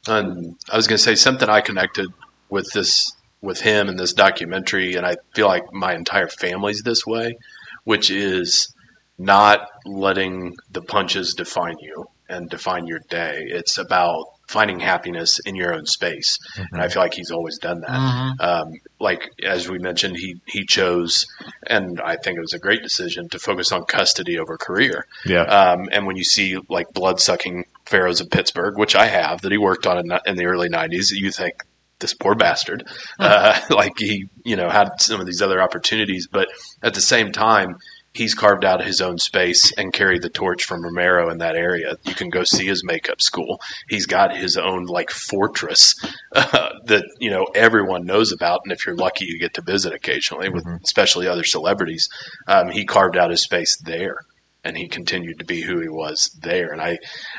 C: And I was going to say something I connected with this with him in this documentary, and I feel like my entire family's this way, which is not letting the punches define you and define your day. It's about finding happiness in your own space, and I feel like he's always done that. Um, like as we mentioned, he he chose, and I think it was a great decision to focus on custody over career.
B: Yeah.
C: Um, and when you see like blood sucking pharaohs of Pittsburgh, which I have, that he worked on in, in the early '90s, you think this poor bastard, uh, <laughs> like he, you know, had some of these other opportunities, but at the same time, he's carved out his own space and carried the torch from Romero in that area. You can go see his makeup school. He's got his own like fortress uh, <laughs> that you know everyone knows about, and if you're lucky, you get to visit occasionally with especially other celebrities. Um, he carved out his space there and he continued to be who he was there. And I,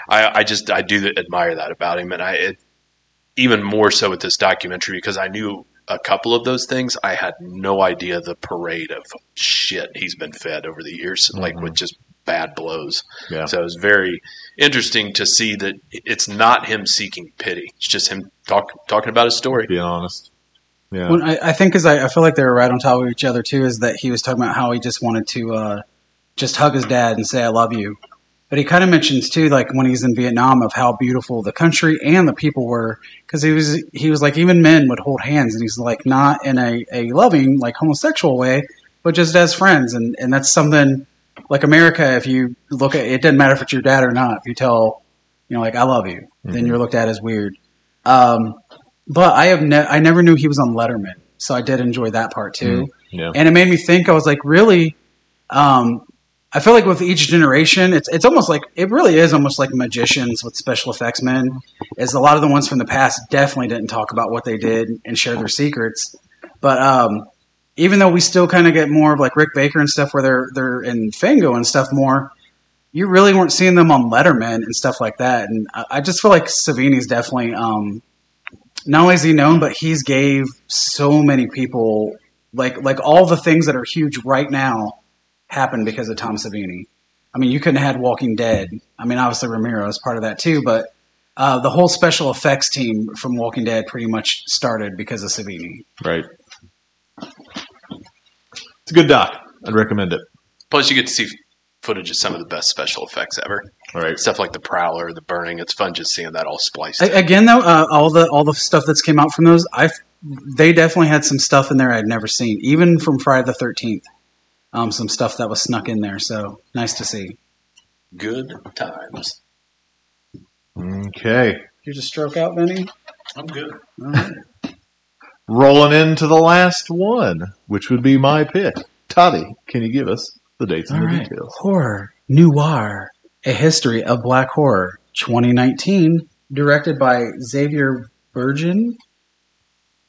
C: I, I just I do admire that about him, and I it, even more so with this documentary because I knew a couple of those things. I had no idea the parade of shit he's been fed over the years, like
B: Mhm.
C: with just bad blows.
B: Yeah.
C: So it was very interesting to see that it's not him seeking pity; it's just him talk, talking about his story.
B: Being honest. Yeah.
E: Well, I, I think because I, I feel like they were right on top of each other too. Is that he was talking about how he just wanted to uh, just hug his dad and say "I love you," but he kind of mentions too, like when he's in Vietnam, of how beautiful the country and the people were. Because he was he was like even men would hold hands, and he's like not in a, a loving like homosexual way, but just as friends, and and that's something like America. If you look at it, doesn't matter if it's your dad or not. If you tell you know like I love you, then
B: Mhm.
E: you're looked at as weird. Um, but I have ne- I never knew he was on Letterman, so I did enjoy that part too.
B: Yeah.
E: And it made me think. I was like, really. Um, I feel like with each generation, it's it's almost like it really is almost like magicians with special effects men. Is a lot of the ones from the past definitely didn't talk about what they did and share their secrets. But um, even though we still kind of get more of like Rick Baker and stuff, where they're they're in Fango and stuff more, you really weren't seeing them on Letterman and stuff like that. And I, I just feel like Savini's definitely um, not only is he known, but he's gave so many people like like all the things that are huge right now happened because of Tom Savini. I mean, you couldn't have had Walking Dead. I mean, obviously Romero is part of that too, but uh, the whole special effects team from Walking Dead pretty much started because of Savini.
B: Right. It's a good doc. I'd recommend it.
C: Plus, you get to see footage of some of the best special effects ever.
B: All right.
C: Stuff like the Prowler, the burning. It's fun just seeing that all spliced.
E: A- again, though, uh, all the all the stuff that's came out from those, I they definitely had some stuff in there I'd never seen, even from Friday the Thirteenth. Um, some stuff that was snuck in there, so nice to see.
C: Good times.
B: Okay.
E: You just stroke out, Benny.
D: I'm good.
E: All right.
B: Rolling into the last one, which would be my pick. Toddy, can you give us the dates and
E: All
B: the
E: right.
B: details?
E: Horror Noir: A History of Black Horror, 2019, directed by Xavier Burgin,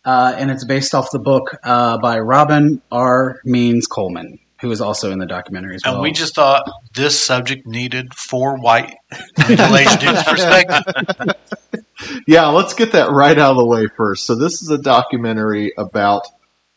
E: uh, and it's based off the book uh, by Robin R. Means Coleman, who is also in the documentary as well.
D: And we just thought this subject needed four white middle-aged <laughs> dudes' perspective.
B: Yeah, let's get that right out of the way first. So this is a documentary about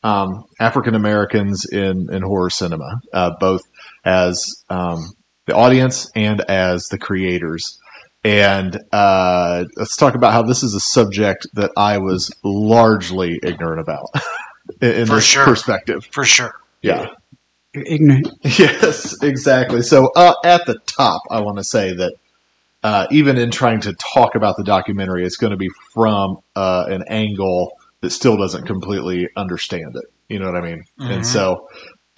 B: um, African Americans in, in horror cinema, uh, both as um, the audience and as the creators. And uh, let's talk about how this is a subject that I was largely ignorant about <laughs> in, in
D: For
B: this
D: sure.
B: perspective.
D: For sure.
B: Yeah.
E: You're ignorant. <laughs>
B: Yes, exactly. So uh, at the top, I want to say that uh, even in trying to talk about the documentary, it's going to be from uh, an angle that still doesn't completely understand it. You know what I mean?
D: Mhm.
B: And so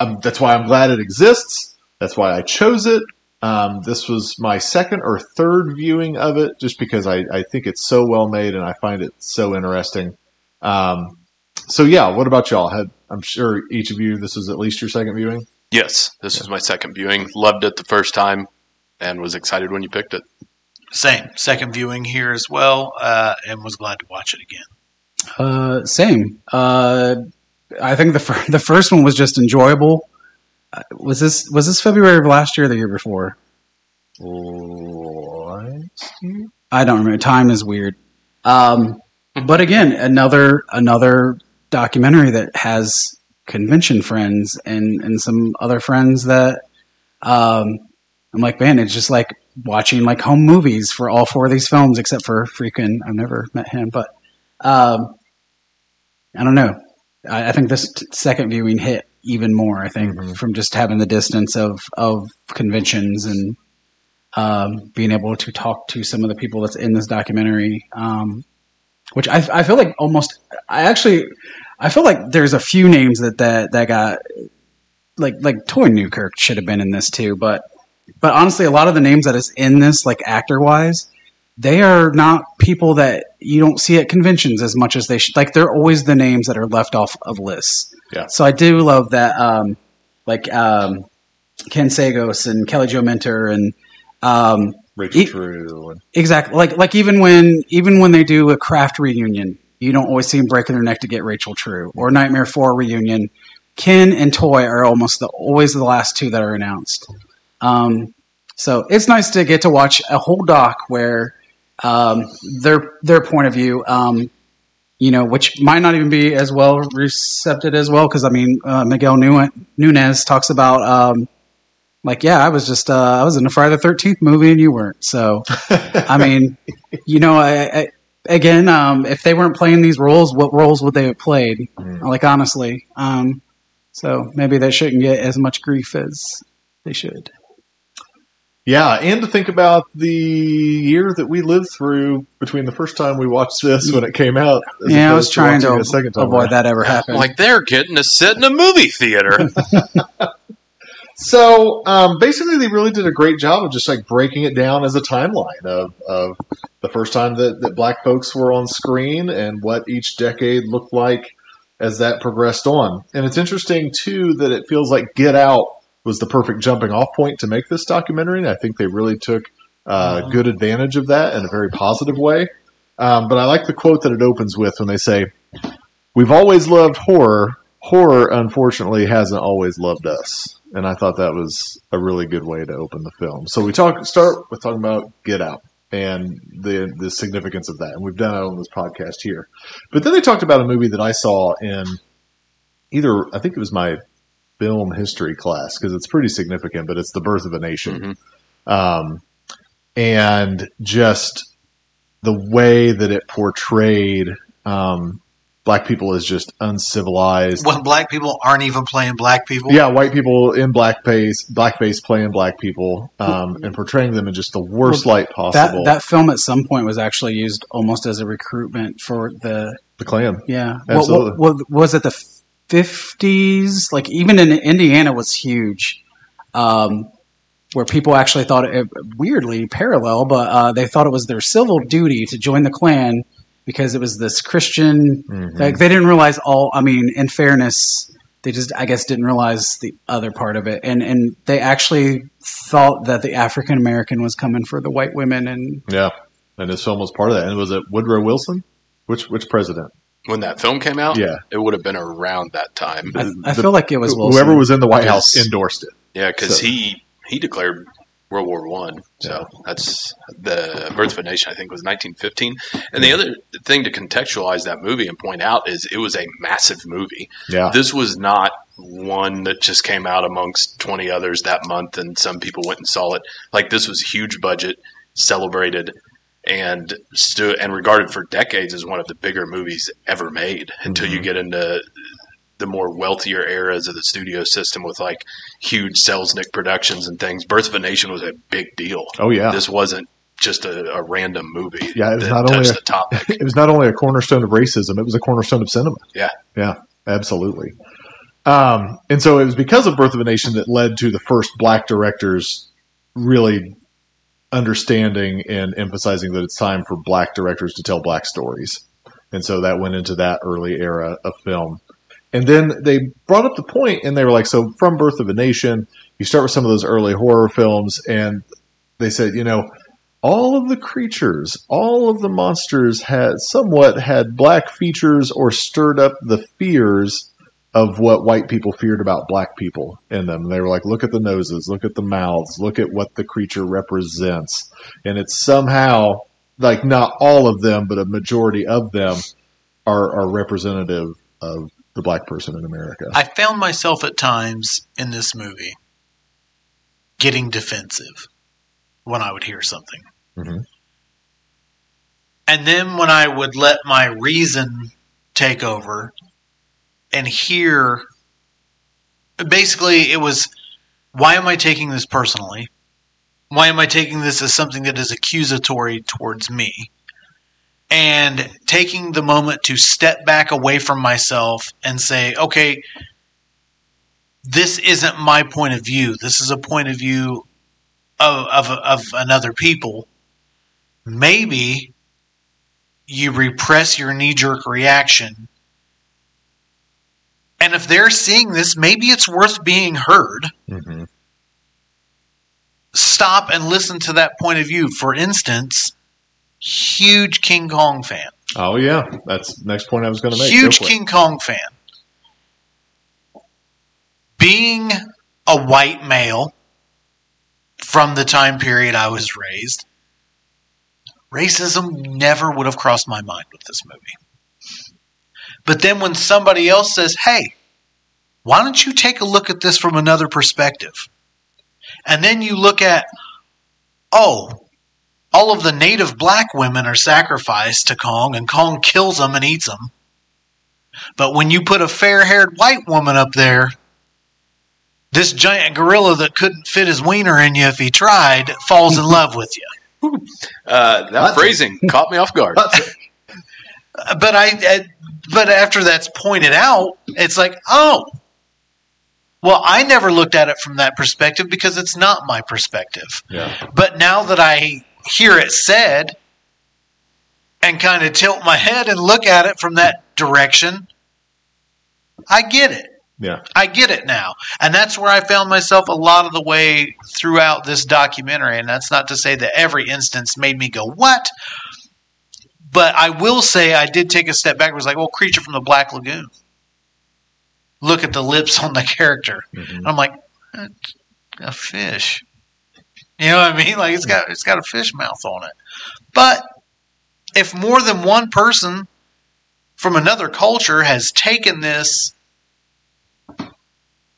B: um, that's why I'm glad it exists. That's why I chose it. Um, this was my second or third viewing of it, just because I, I think it's so well made and I find it so interesting. Um, so yeah, what about y'all? Had I'm sure each of you this is at least your second viewing.
C: Yes, this was my second viewing. Loved it the first time, and was excited when you picked it.
D: Same. Second viewing here as well, uh, and was glad to watch it again.
E: Uh, same. Uh, I think the fir- the first one was just enjoyable. Uh, Was this was this February of last year or the year before? I don't remember. Time is weird. Um, but again, another another documentary that has convention friends and and some other friends that um, I'm like, man, it's just like watching like home movies for all four of these films, except for freaking I've never met him, but um, I don't know. I, I think this t- second viewing hit even more. I think
B: Mhm.
E: from just having the distance of of conventions and um, being able to talk to some of the people that's in this documentary, um, which I, I feel like almost. I actually I feel like there's a few names that that that got like like Toy Newkirk should have been in this too, but but honestly, a lot of the names that is in this, like actor wise, they are not people that you don't see at conventions as much as they should. Like they're always the names that are left off of lists.
B: Yeah.
E: So I do love that, um, like um, Ken Sagoes and Kelly Jo Minter and um,
B: Rachel
E: E-
B: True.
E: Exactly like like even when even when they do a craft reunion, you don't always see them breaking their neck to get Rachel True or Nightmare Four reunion. Ken and Toy are almost the, always the last two that are announced. Um, so it's nice to get to watch a whole doc where um, their their point of view, um, you know, which might not even be as well recepted as well because I mean uh, Miguel Nu- Nunez talks about um, like yeah I was just uh, I was in a Friday the Thirteenth movie and you weren't so I mean you know I again um, if they weren't playing these roles what roles would they have played
B: Mm.
E: like honestly um, so maybe they shouldn't get as much grief as they should.
B: Yeah, and to think about the year that we lived through between the first time we watched this when it came out. as
E: Yeah, I was trying to
B: watching it a second time
E: avoid
B: around.
E: that ever happening.
C: Like they're getting to sit in a movie theater. <laughs>
B: So um, basically, they really did a great job of just like breaking it down as a timeline of, of the first time that, that black folks were on screen and what each decade looked like as that progressed on. And it's interesting too that it feels like Get Out was the perfect jumping off point to make this documentary. And I think they really took uh, good advantage of that in a very positive way. Um, but I like the quote that it opens with when they say, "We've always loved horror. Horror, unfortunately, hasn't always loved us." And I thought that was a really good way to open the film. So we talk start with talking about Get Out and the the significance of that, and we've done it on this podcast here. But then they talked about a movie that I saw in either I think it was my film history class because it's pretty significant, but it's The Birth of a Nation,
C: Mhm.
B: um, and just the way that it portrayed um, black people is just uncivilized.
D: When black people aren't even playing black people.
B: Yeah, white people in blackface, blackface playing black people, um, and portraying them in just the worst light
E: that
B: possible.
E: that film at some point was actually used almost as a recruitment for the
B: the Klan.
E: yeah.
B: Absolutely.
E: What, what, what was it? The fifties? Like even in Indiana was huge, um, where people actually thought it weirdly parallel, but uh, they thought it was their civil duty to join the Klan because it was this Christian.
B: Mhm.
E: Like they didn't realize all. I mean, in fairness, they just I guess didn't realize the other part of it, and and they actually thought that the African American was coming for the white women, and
B: Yeah, and this film was part of that. And was it Woodrow Wilson? Which which president?
C: when that film came out,
B: Yeah.
C: it would have been around that time.
E: I, I
B: The-
E: feel like it was Wilson.
B: Whoever was in the White House endorsed it.
C: Yeah, because
B: So-
C: he he declared World War One. So that's the Birth of a Nation. I think was 1915. And the other thing to contextualize that movie and point out is it was a massive movie.
B: Yeah,
C: This was not one that just came out amongst 20 others that month, and some people went and saw it. Like this was huge budget, celebrated, and stood and regarded for decades as one of the bigger movies ever made. Until you
B: Mhm.
C: get into the more wealthier eras of the studio system with like huge Selznick productions and things. Birth of a Nation was a big deal.
B: Oh yeah,
C: This wasn't just a, a random movie.
B: Yeah, it was not only a-
C: the topic. <laughs>
B: it was not only a cornerstone of racism; it was a cornerstone of cinema.
C: Yeah.
B: yeah, absolutely. Um, and so it was because of Birth of a Nation that led to the first black directors really understanding and emphasizing that it's time for black directors to tell black stories. And so that went into that early era of film. And then they brought up the point and they were like, so from Birth of a Nation, you start with some of those early horror films, and they said, you know, all of the creatures, all of the monsters had somewhat had black features or stirred up the fears of what white people feared about black people in them. They were like, look at the noses, look at the mouths, look at what the creature represents. And it's somehow like not all of them, but a majority of them are, are representative of the black person in America.
D: I found myself at times in this movie getting defensive when I would hear something.
B: Mhm.
D: And then when I would let my reason take over and hear basically it was why am I taking this personally? Why am I taking this as something that is accusatory towards me? And taking the moment to step back away from myself and say, okay, this isn't my point of view. This is a point of view of, of, of another people. Maybe you repress your knee jerk reaction. And if they're seeing this, maybe it's worth being heard.
B: Mhm.
D: Stop and listen to that point of view. For instance, huge King Kong fan.
B: Oh yeah, that's the next point I was going to make.
D: huge
B: Go for it.
D: King Kong fan. Being a white male from the time period I was raised, racism never would have crossed my mind with this movie. But then when somebody else says, hey, why don't you take a look at this from another perspective? And then you look at, oh, all of the native black women are sacrificed to Kong, and Kong kills them and eats them. But when you put a fair haired white woman up there, this giant gorilla that couldn't fit his wiener in you if he tried falls in love with you. <laughs>
C: Uh, that
B: That's-
C: phrasing caught me off guard. <laughs>
D: But I, I, but after that's pointed out, it's like, oh, well, I never looked at it from that perspective because it's not my perspective.
B: Yeah.
D: But now that I hear it said and kind of tilt my head and look at it from that direction, I get it.
B: Yeah.
D: I get it now. And that's where I found myself a lot of the way throughout this documentary. And that's not to say that every instance made me go, what? But I will say I did take a step back. It was like, well, Creature from the Black Lagoon. Look at the lips on the character.
B: Mhm.
D: And I'm like, a fish. You know what I mean? Like it's got it's got a fish mouth on it. But if more than one person from another culture has taken this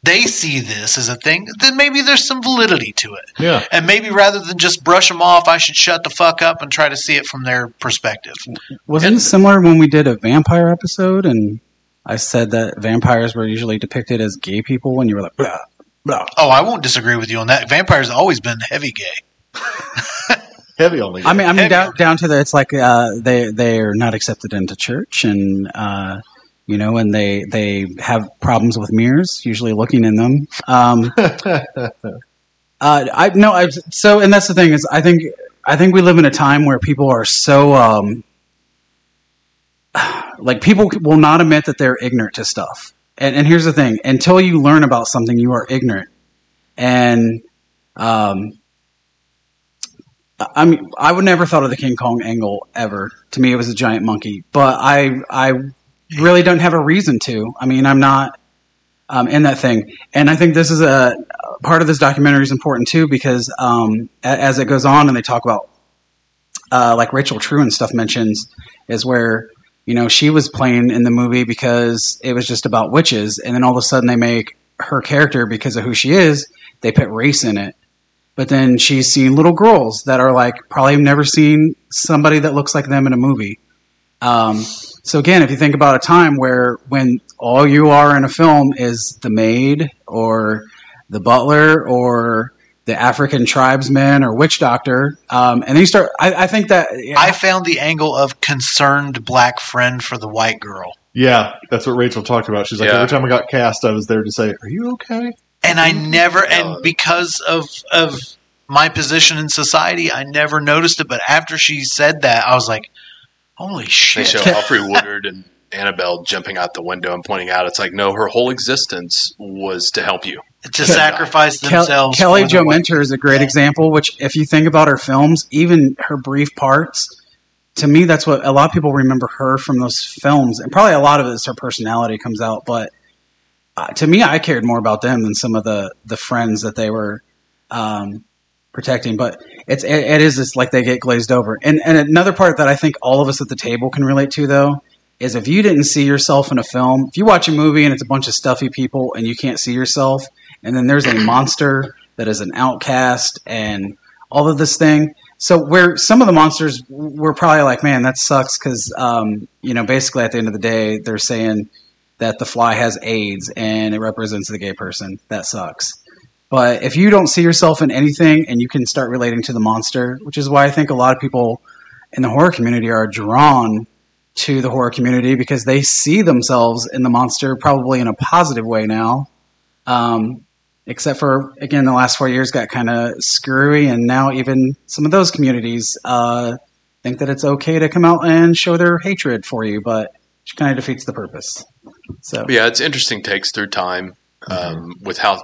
D: they see this as a thing, then maybe there's some validity to it.
B: Yeah.
D: And maybe rather than just brush them off, I should shut the fuck up and try to see it from their perspective.
E: Wasn't it similar when we did a vampire episode and I said that vampires were usually depicted as gay people and you were like, blah, blah.
D: Oh, I won't disagree with you on that. Vampires have always been heavy gay. <laughs>
B: Heavy only.
E: I mean, I mean,
D: Heavy.
E: down, down to the, it's like uh, they they are not accepted into church, and uh, you know, and they they have problems with mirrors, usually looking in them. Um, <laughs> uh, I no, I so, and that's the thing is, I think I think we live in a time where people are so um, <sighs> like people will not admit that they're ignorant to stuff. And, and here's the thing: until you learn about something, you are ignorant. And um, I mean, I would never thought of the King Kong angle ever. To me, it was a giant monkey, but I I really don't have a reason to. I mean, I'm not um, in that thing, and I think this is a part of this documentary is important too because um, as it goes on and they talk about uh, like Rachel True and stuff mentions is where you know she was playing in the movie because it was just about witches, and then all of a sudden they make her character because of who she is. They put race in it but then she's seen little girls that are like probably never seen somebody that looks like them in a movie. Um, so again, if you think about a time where when all you are in a film is the maid or the butler or the African tribesman or witch doctor, um, and then you start. I, I think that
D: I found the angle of concerned black friend for the white girl.
B: Yeah, that's what Rachel talked about. She's like,
C: Yeah.
B: every time I got cast, I was there to say, "Are you okay?"
D: and I never
C: Uh,
D: and because of of my position in society, I never noticed it. But after she said that, I was like, "Holy shit!"
C: They
D: shit!"
C: show <laughs> Alfre Woodard and Annabelle jumping out the window and pointing out, it's like, no, her whole existence was to help you.
D: to sacrifice
E: Kel-
D: themselves.
E: Kelly
D: for
E: Jo
D: white-
E: Minter is a great example. Which, if you think about her films, even her brief parts, to me, that's what a lot of people remember her from those films, and probably a lot of it is her personality comes out. But uh, to me, I cared more about them than some of the the friends that they were um, protecting. But it's it, it is just like they get glazed over. And and another part that I think all of us at the table can relate to, though, is if you didn't see yourself in a film, if you watch a movie and it's a bunch of stuffy people and you can't see yourself, and then there's a monster that is an outcast and all of this thing. So where some of the monsters were probably like, man, that sucks because um, you know basically at the end of the day they're saying that the fly has AIDS and it represents the gay person. That sucks. But if you don't see yourself in anything and you can start relating to the monster, which is why I think a lot of people in the horror community are drawn to the horror community because they see themselves in the monster probably in a positive way now. Um, except for again, the last four years got kind of screwy, and now even some of those communities uh, think that it's okay to come out and show their hatred for you, but it kind of defeats the purpose. So
C: yeah, it's interesting takes through time um, with how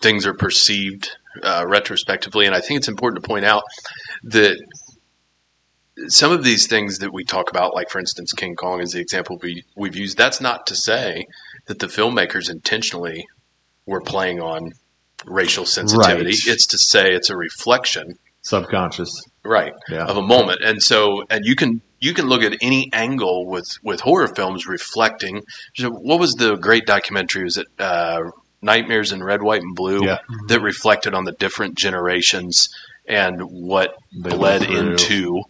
C: things are perceived uh, retrospectively, and I think it's important to point out that some of these things that we talk about, like for instance, King Kong is the example we we've used. That's not to say that the filmmakers intentionally were playing on racial sensitivity.
B: Right.
C: It's to say it's a reflection,
B: Subconscious.
C: right,
B: Yeah.
C: of a moment. And so, and you can you can look at any angle with with horror films reflecting. What was the great documentary? Was it uh, Nightmares in Red, White, and Blue
B: Yeah.
C: that reflected on the different generations and what
B: They
C: bled into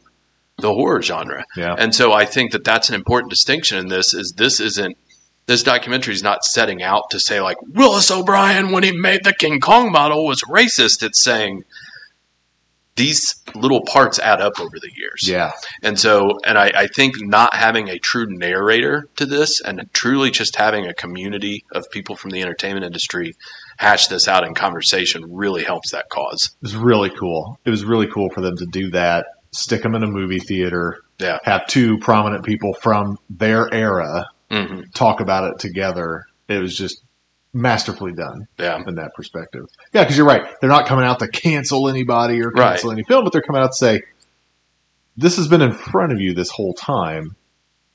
C: the horror genre?
B: Yeah.
C: And so I think that that's an important distinction in this. Is this isn't this documentary is not setting out to say like Willis O'Brien when he made the King Kong model was racist. It's saying these little parts add up over the years.
B: Yeah.
C: And so, and I, I think not having a true narrator to this and truly just having a community of people from the entertainment industry hash this out in conversation really helps that cause.
B: It was really cool. It was really cool for them to do that. Stick them in a movie theater.
C: Yeah.
B: Have two prominent people from their era
C: hmm
B: talk about it together. It was just masterfully done
C: Yeah.
B: in that perspective. Yeah, because you're right. They're not coming out to cancel anybody or
C: Right.
B: cancel any film, but they're coming out to say, "This has been in front of you this whole time."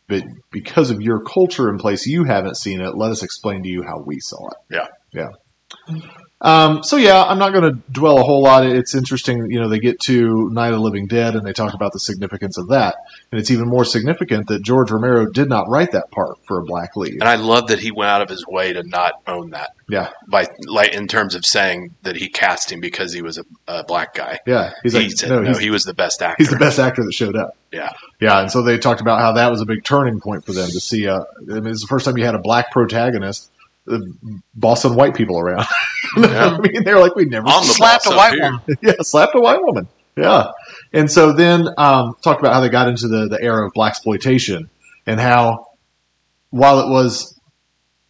B: But because of your culture in place, you haven't seen it. Let us explain to you how we saw it.
C: Yeah.
B: Yeah. Um, so yeah, I'm not going to dwell a whole lot. It's interesting, you know, they get to Night of the Living Dead and they talk about the significance of that, and it's even more significant that George Romero did not write that part for a black lead.
C: And I love that he went out of his way to not own that
B: Yeah,
C: by like in terms of saying that he cast him because he was a, a black guy.
B: yeah. He's
C: he
B: like,
C: said
B: no,
C: no, he was the best actor.
B: he's the best actor that showed up.
C: Yeah.
B: Yeah, and so they talked about how that was a big turning point for them to see. Uh, I mean, it's the first time you had a black protagonist bossing white people around. <laughs>
C: Yeah.
B: I mean, they're like, we never
D: slapped a white
C: here.
D: woman. <laughs>
B: yeah, slapped a white woman. Yeah, and so then um, talked about how they got into the the era of blaxploitation and how while it was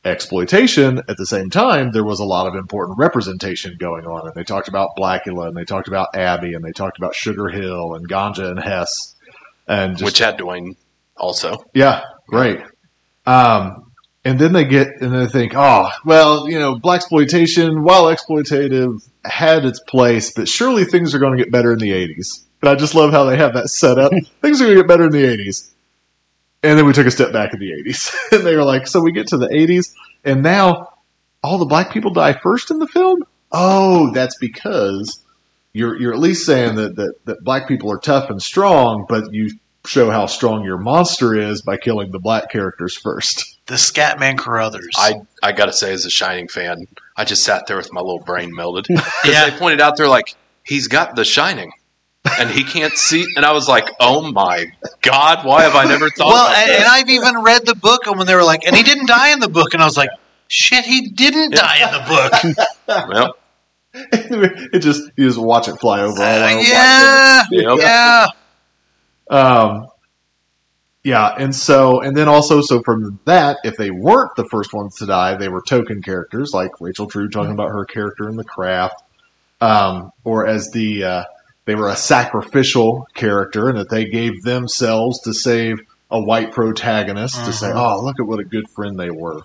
B: exploitation at the same time there was a lot of important representation going on and they talked about Blacula and they talked about Abby and they talked about sugar hill and ganja and hess and just
C: which had Duane also.
B: yeah, great. Um, and then they get and they think, oh, well, you know, blaxploitation, while exploitative, had its place, but surely things are going to get better in the '80s. And I just love how they have that set up. <laughs> things are going to get better in the '80s. And then we took a step back in the '80s, <laughs> and they were like, so we get to the '80s, and now all the black people die first in the film. Oh, that's because you're you're at least saying that that, that black people are tough and strong, but you show how strong your monster is by killing the black characters first.
D: The Scatman Crothers.
C: I I gotta say, as a Shining fan, I just sat there with my little brain melted <laughs> because
D: Yeah.
C: they pointed out they're like, he's got the Shining, and he can't see. And I was like, oh my god, why have I never thought?
D: well,
C: about
D: and, and I've even read the book, and when they were like, and he didn't die in the book, and I was like, shit, he didn't die in the book. <laughs>
C: well,
B: it just you just watch it fly over.
D: Uh, yeah,
C: Yep.
D: yeah.
B: Um, yeah, and so and then also so from that, if they weren't the first ones to die, they were token characters like Rachel True talking about her character in The Craft, um, or as the uh, they were a sacrificial character, and that they gave themselves to save a white protagonist to say,
D: Mhm.
B: "Oh, look at what a good friend they were."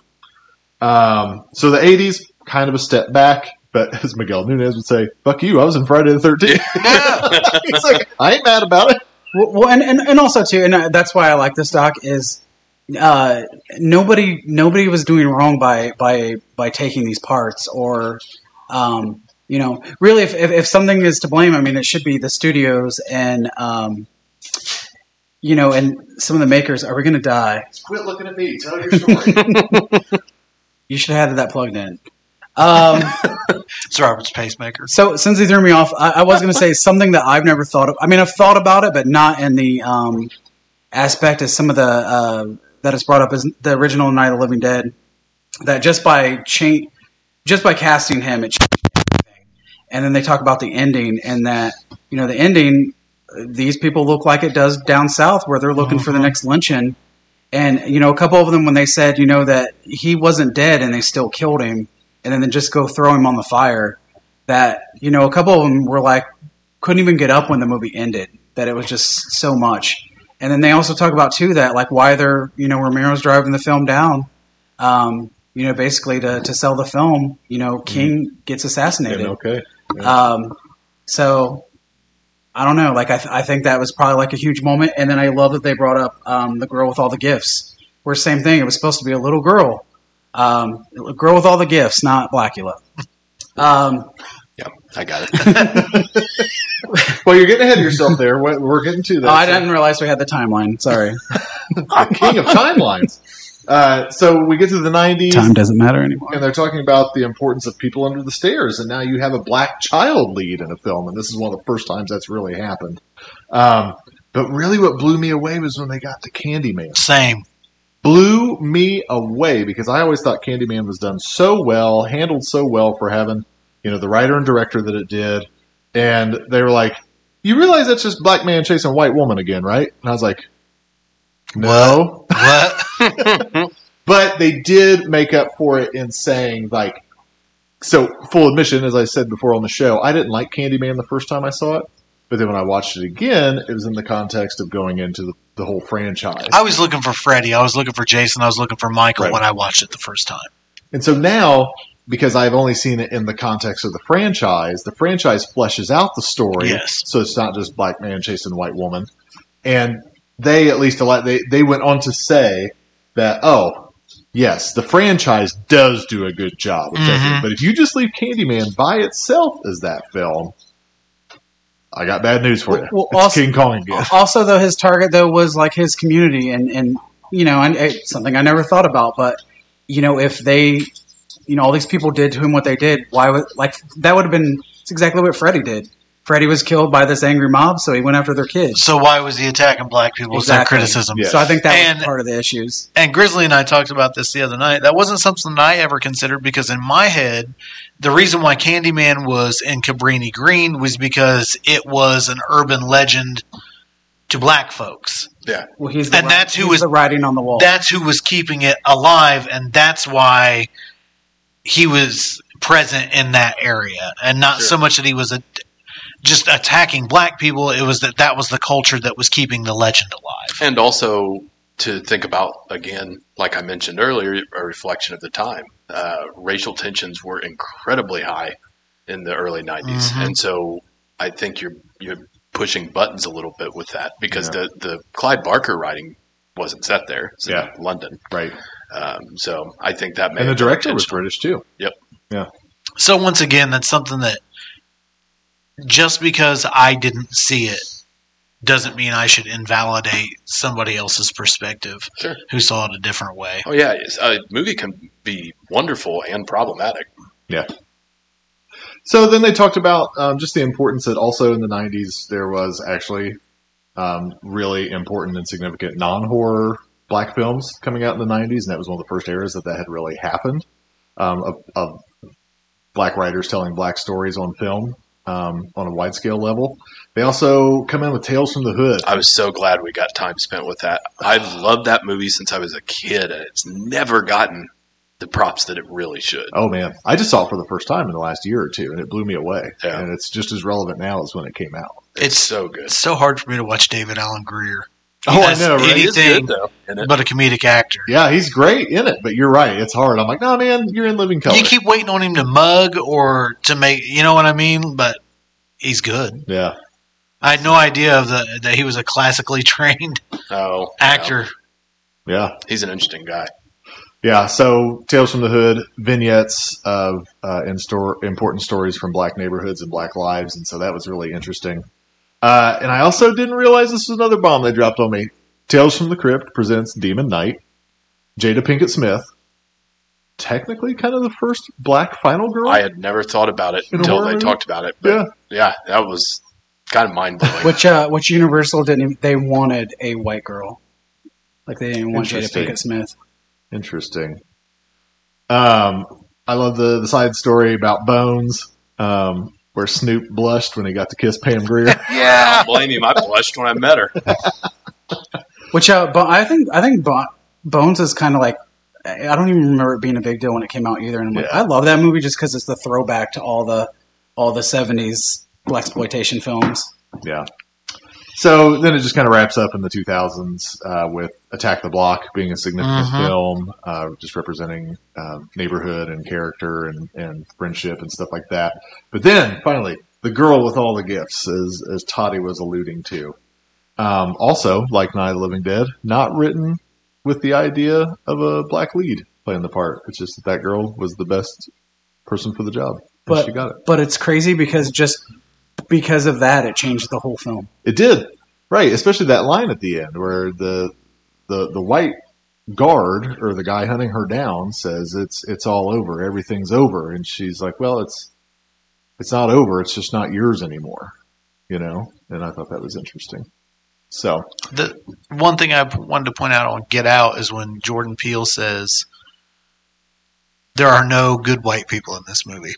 B: Um, so the '80s kind of a step back, but <laughs> as Miguel Nunez would say, "Fuck you, I was in Friday the 13th.
D: Yeah. <laughs> <laughs>
B: He's like, "I ain't mad about it."
E: Well, and, and and also too, and that's why I like this doc is uh, nobody nobody was doing wrong by by by taking these parts or um, you know really if, if if something is to blame, I mean it should be the studios and um, you know and some of the makers. Are we going to die?
B: Quit looking at me. Tell your story. <laughs>
E: You should have had that plugged in. Um, <laughs>
D: It's Robert's pacemaker.
E: So since he threw me off, I, I was going to say something that I've never thought of. I mean, I've thought about it, but not in the um, aspect as some of the uh, that is brought up as the original Night of the Living Dead. That just by change, just by casting him, it changed everything. And then they talk about the ending, and that you know the ending. These people look like it does down south, where they're looking for the
D: Mhm.
E: next lynching. And you know, a couple of them when they said, you know, that he wasn't dead, and they still killed him, and then just go throw him on the fire that you know a couple of them were like couldn't even get up when the movie ended that it was just so much. And then they also talk about too that like why they're you know Romero's driving the film down um, you know basically to, to sell the film you know King gets assassinated.
B: Yeah, okay.
E: um, so I don't know like I, th- I think that was probably like a huge moment and then I love that they brought up um, the girl with all the gifts where same thing it was supposed to be a little girl um, a girl with all the gifts not Blacula um,
C: Yep, I got it. <laughs>
B: Well, you're getting ahead of yourself there. We're we're getting to that.
E: Oh, I didn't realize we had the timeline. Sorry. <laughs>
B: King of timelines. Uh, so we get to the 90s,
E: Time doesn't matter anymore.
B: and they're talking about the importance of people under the stairs, and now you have a black child lead in a film, and this is one of the first times that's really happened. Um, but really, what blew me away was when they got to Candyman.
D: Same.
B: Blew me away because I always thought Candyman was done so well, handled so well for having you know the writer and director that it did, and they were like, "You realize that's just black man chasing white woman again, right?" And I was like, "No."
D: What? <laughs>
B: but they did make up for it in saying like so full admission as i said before on the show i didn't like candyman the first time i saw it but then when i watched it again it was in the context of going into the, the whole franchise
D: I was looking for Freddy. I was looking for Jason. I was looking for Michael
B: Right.
D: when I watched it the first time.
B: and so now because i've only seen it in the context of the franchise the franchise fleshes out the story
D: Yes.
B: so it's not just black man chasing white woman and they at least a lot they, they went on to say that oh yes the franchise does do a good job of taking it.
D: Mhm.
B: but if you just leave candyman by itself as that film i got bad news for you
E: Well, also-
B: king kong again <laughs>
E: Also, though, his target though was like his community, and and you know, and it's something I never thought about. But you know, if they, you know, all these people did to him what they did, why would like that would have been? It's exactly what Freddie did. Freddie was killed by this angry mob, so he went after their kids.
D: So why was he attacking black people? Was that criticism?
B: Yeah.
E: So I think that
D: And-
E: was part of the issues.
D: And Grizzly and I talked about this the other night. That wasn't something that I ever considered because in my head, the reason why Candyman was in Cabrini Green was because it was an urban legend to black folks. Yeah.
E: Well, he's the
D: And
E: wri-
D: that's who
E: he's
D: was-
E: the writing on the wall.
D: That's who was keeping it alive, and that's why he was present in that area, and not
C: Sure.
D: so much that he was a, just attacking black people. It was that that was the culture that was keeping the legend alive.
C: and also to think about again, like I mentioned earlier, a reflection of the time. Uh, racial tensions were incredibly high in the early '90s,
D: Mhm.
C: and so I think you're you're pushing buttons a little bit with that because
B: Yeah.
C: the the Clive Barker writing wasn't set there, it's
B: Yeah.
C: London.
B: right
C: Um, so I think that may
B: and the director was british too Yep. Yeah.
D: So once again, that's something that just because I didn't see it doesn't mean I should invalidate somebody else's perspective
C: Sure.
D: who saw it a different way.
C: Oh yeah, a movie can be wonderful and problematic. Yeah.
B: So then they talked about um, just the importance that also in the 90s there was actually um, really important and significant non horror black films coming out in the 90s, and that was one of the first eras that that had really happened. Um, of, of black writers telling black stories on film um, on a wide scale level. They also come in with Tales from the Hood.
C: I was so glad we got time spent with that. I've loved that movie since I was a kid, and it's never gotten the props that it really should.
B: Oh man, I just saw it for the first time in the last year or two, and it blew me away.
C: Yeah.
B: And it's just as relevant now as when it came out.
C: It's so good.
D: It's so hard for me to watch David Alan Grier.
B: Oh, I know, right?
D: Anything
C: good though.
D: but a comedic actor.
B: Yeah, he's great in it, but you're right. It's hard. I'm like, no, man, you're in living color.
D: You keep waiting on him to mug or to make, you know what I mean? But he's good.
B: yeah.
D: I had no idea of the that he was a classically <laughs> trained
C: Oh,
D: actor.
B: Yeah.
C: yeah. He's an interesting guy.
B: Yeah, so Tales from the Hood, vignettes of uh, in store, important stories from black neighborhoods and black lives, and so that was really interesting. Uh, and I also didn't realize this was another bomb they dropped on me. Tales from the Crypt presents Demon Knight, Jada Pinkett Smith, technically kind of the first black final girl.
C: I had never thought about it until they
B: movie?
C: talked about it. But
B: yeah,
C: yeah, that was kind of mind blowing.
E: Which uh, which Universal didn't even, they wanted a white girl, like they didn't want Jada Pinkett Smith.
B: interesting. Um, I love the the side story about Bones, um, where Snoop blushed when he got to kiss Pam Grier. <laughs>
C: Yeah, I don't blame him. I blushed when I met her. <laughs>
E: Which uh, but I think I think Bones is kind of like I don't even remember it being a big deal when it came out either. And I'm like, I love that movie just because it's the throwback to all the all the '70s blaxploitation films.
B: Yeah. So then it just kind of wraps up in the 2000s uh, with Attack the Block being a significant
D: Mhm.
B: film, uh, just representing um, neighborhood and character and, and friendship and stuff like that. But then finally, the girl with all the gifts, as, as Toddy was alluding to. Um, also, like Night of the Living Dead, not written with the idea of a black lead playing the part. It's just that that girl was the best person for the job.
E: But-
B: she got it.
E: But it's crazy because just because of that, it changed the whole film.
B: It did, right? Especially that line at the end where the the the white guard or the guy hunting her down says it's it's all over, everything's over, and she's like, "Well, it's it's not over. It's just not yours anymore," you know. And I thought that was interesting. So
D: The one thing I wanted to point out on Get Out is when Jordan Peele says there are no good white people in this movie,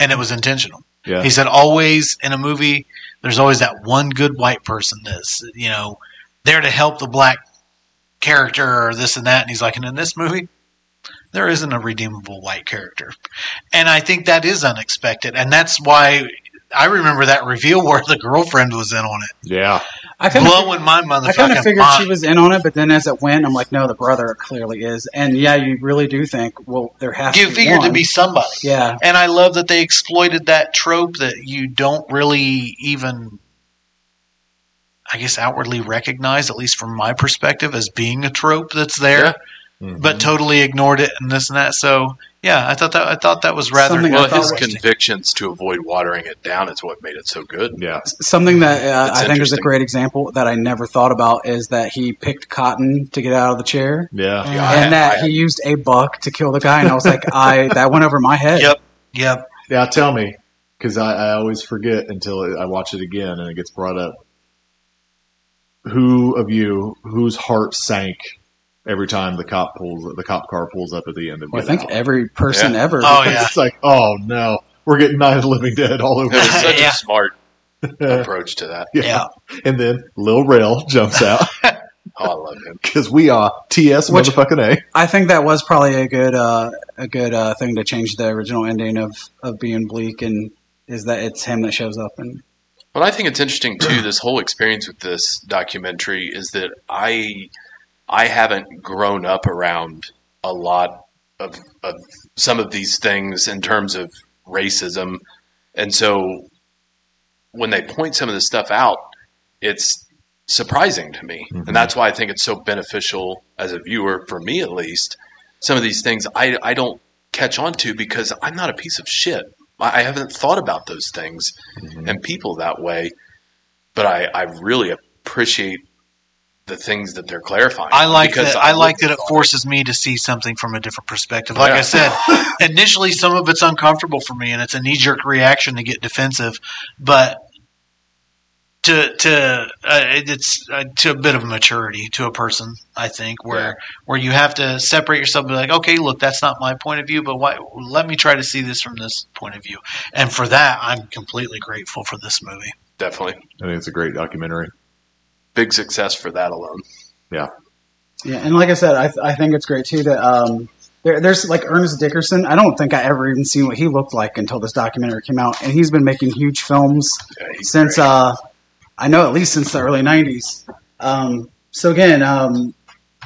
D: and it was intentional.
B: Yeah,
D: He said always in a movie, there's always that one good white person that's you know there to help the black character or this and that, and he's like, and in this movie. There isn't a redeemable white character. And I think that is unexpected. And that's why I remember that reveal <laughs> where the girlfriend was in on it.
B: yeah,
E: I kind of
D: Blowing my motherfucking
E: I kind of figured
D: mind.
E: she was in on it, but then as it went, I'm like, no, the brother clearly is. And yeah, you really do think, well, there has
D: You
E: to be
D: figured to be somebody.
E: Yeah,
D: And I love that they exploited that trope that you don't really even, I guess, outwardly recognize, at least from my perspective, as being a trope that's there,
C: Yeah.
B: Mhm.
D: but totally ignored it and this and that. So yeah, I thought that I thought that was rather
E: Something
C: Well, his convictions to avoid watering it down is what made it so good.
B: yeah,
E: something that uh, I think is a great example that I never thought about is that he picked cotton to get out of the chair,
B: yeah.
C: Yeah,
E: and
C: had-
E: that
C: I had-
E: he used a buck to kill the guy. And I was like, I <laughs> that went over my head.
D: Yep. Yep.
B: Yeah, tell me, because I, I always forget until I watch it again and it gets brought up. Who of you whose heart sank every time the cop pulls the cop car pulls up at the end of
E: Well, I think
B: Out?
E: every person
C: Yeah.
E: ever.
D: Oh, <laughs> yeah.
B: it's like, oh no, we're getting Night of the Living Dead all over.
C: It such
D: Yeah.
C: a smart <laughs> approach to that.
D: Yeah.
B: and then Lil Rel jumps out <laughs>
C: Oh, I love him.
B: because we are TS
E: Which-
B: motherfucking A.
E: I think that was probably a good uh, a good uh, thing to change the original ending of, of being bleak and is that it's him that shows up and
C: Well, I think it's interesting too. This whole experience with this documentary is that I I haven't grown up around a lot of, of some of these things in terms of racism, and so when they point some of this stuff out, it's surprising to me,
B: Mhm.
C: and that's why I think it's so beneficial as a viewer, for me at least. Some of these things I I don't catch on to because I'm not a piece of shit. I I haven't thought about those things and people that way. But I, I really appreciate the things that they're clarifying.
D: I like
C: because
D: that. I like that it forces me to see something from a different perspective. Like
C: Yeah.
D: I said, <laughs> initially some of it's uncomfortable for me, and it's a knee jerk reaction to get defensive. But to to uh, it's uh, to a bit of maturity to a person. I think where where you have to separate yourself. And be like, okay, look, that's not my point of view, but why? Let me try to see this from this point of view. And for that, I'm completely grateful for this movie.
C: Definitely.
B: I think it's a great documentary.
C: Big success for that alone.
E: Yeah, Yeah, and like I said, I, I think it's great too that um, there, there's like Ernest Dickerson. I don't think I ever even seen what he looked like until this documentary came out, and he's been making huge films
C: Yeah,
E: since
C: great.
E: uh, I know at least since the early '90s. Um, so again, um,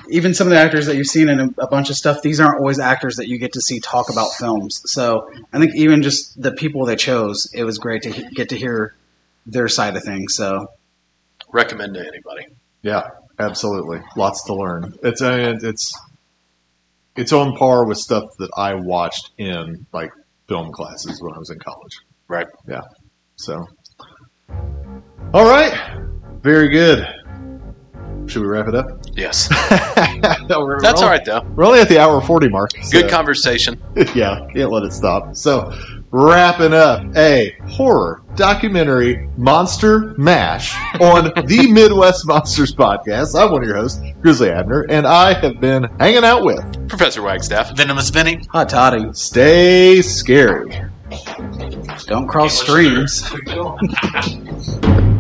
E: even some of the actors that you've seen in a, a bunch of stuff, these aren't always actors that you get to see talk about films. So I think even just the people they chose, it was great to he- get to hear their side of things. So
C: recommend to anybody.
B: Yeah, absolutely. Lots to learn. It's uh, it's it's on par with stuff that I watched in like film classes when I was in college.
C: Right.
B: Yeah. So, all right, very good. Should we wrap it up?
C: Yes. <laughs>
B: No,
C: That's
B: we're only-
C: right though.
B: We're only at the hour forty mark.
C: Good conversation. <laughs>
B: yeah, can't let it stop. So, wrapping up a horror documentary monster mash on the <laughs> Midwest Monsters podcast. I'm one of your hosts, Grizzly Abner, and I have been hanging out with
C: Professor Wagstaff.
D: Venomous Vinny.
E: hot toddy,
B: Stay Scary.
E: don't cross streams. <laughs>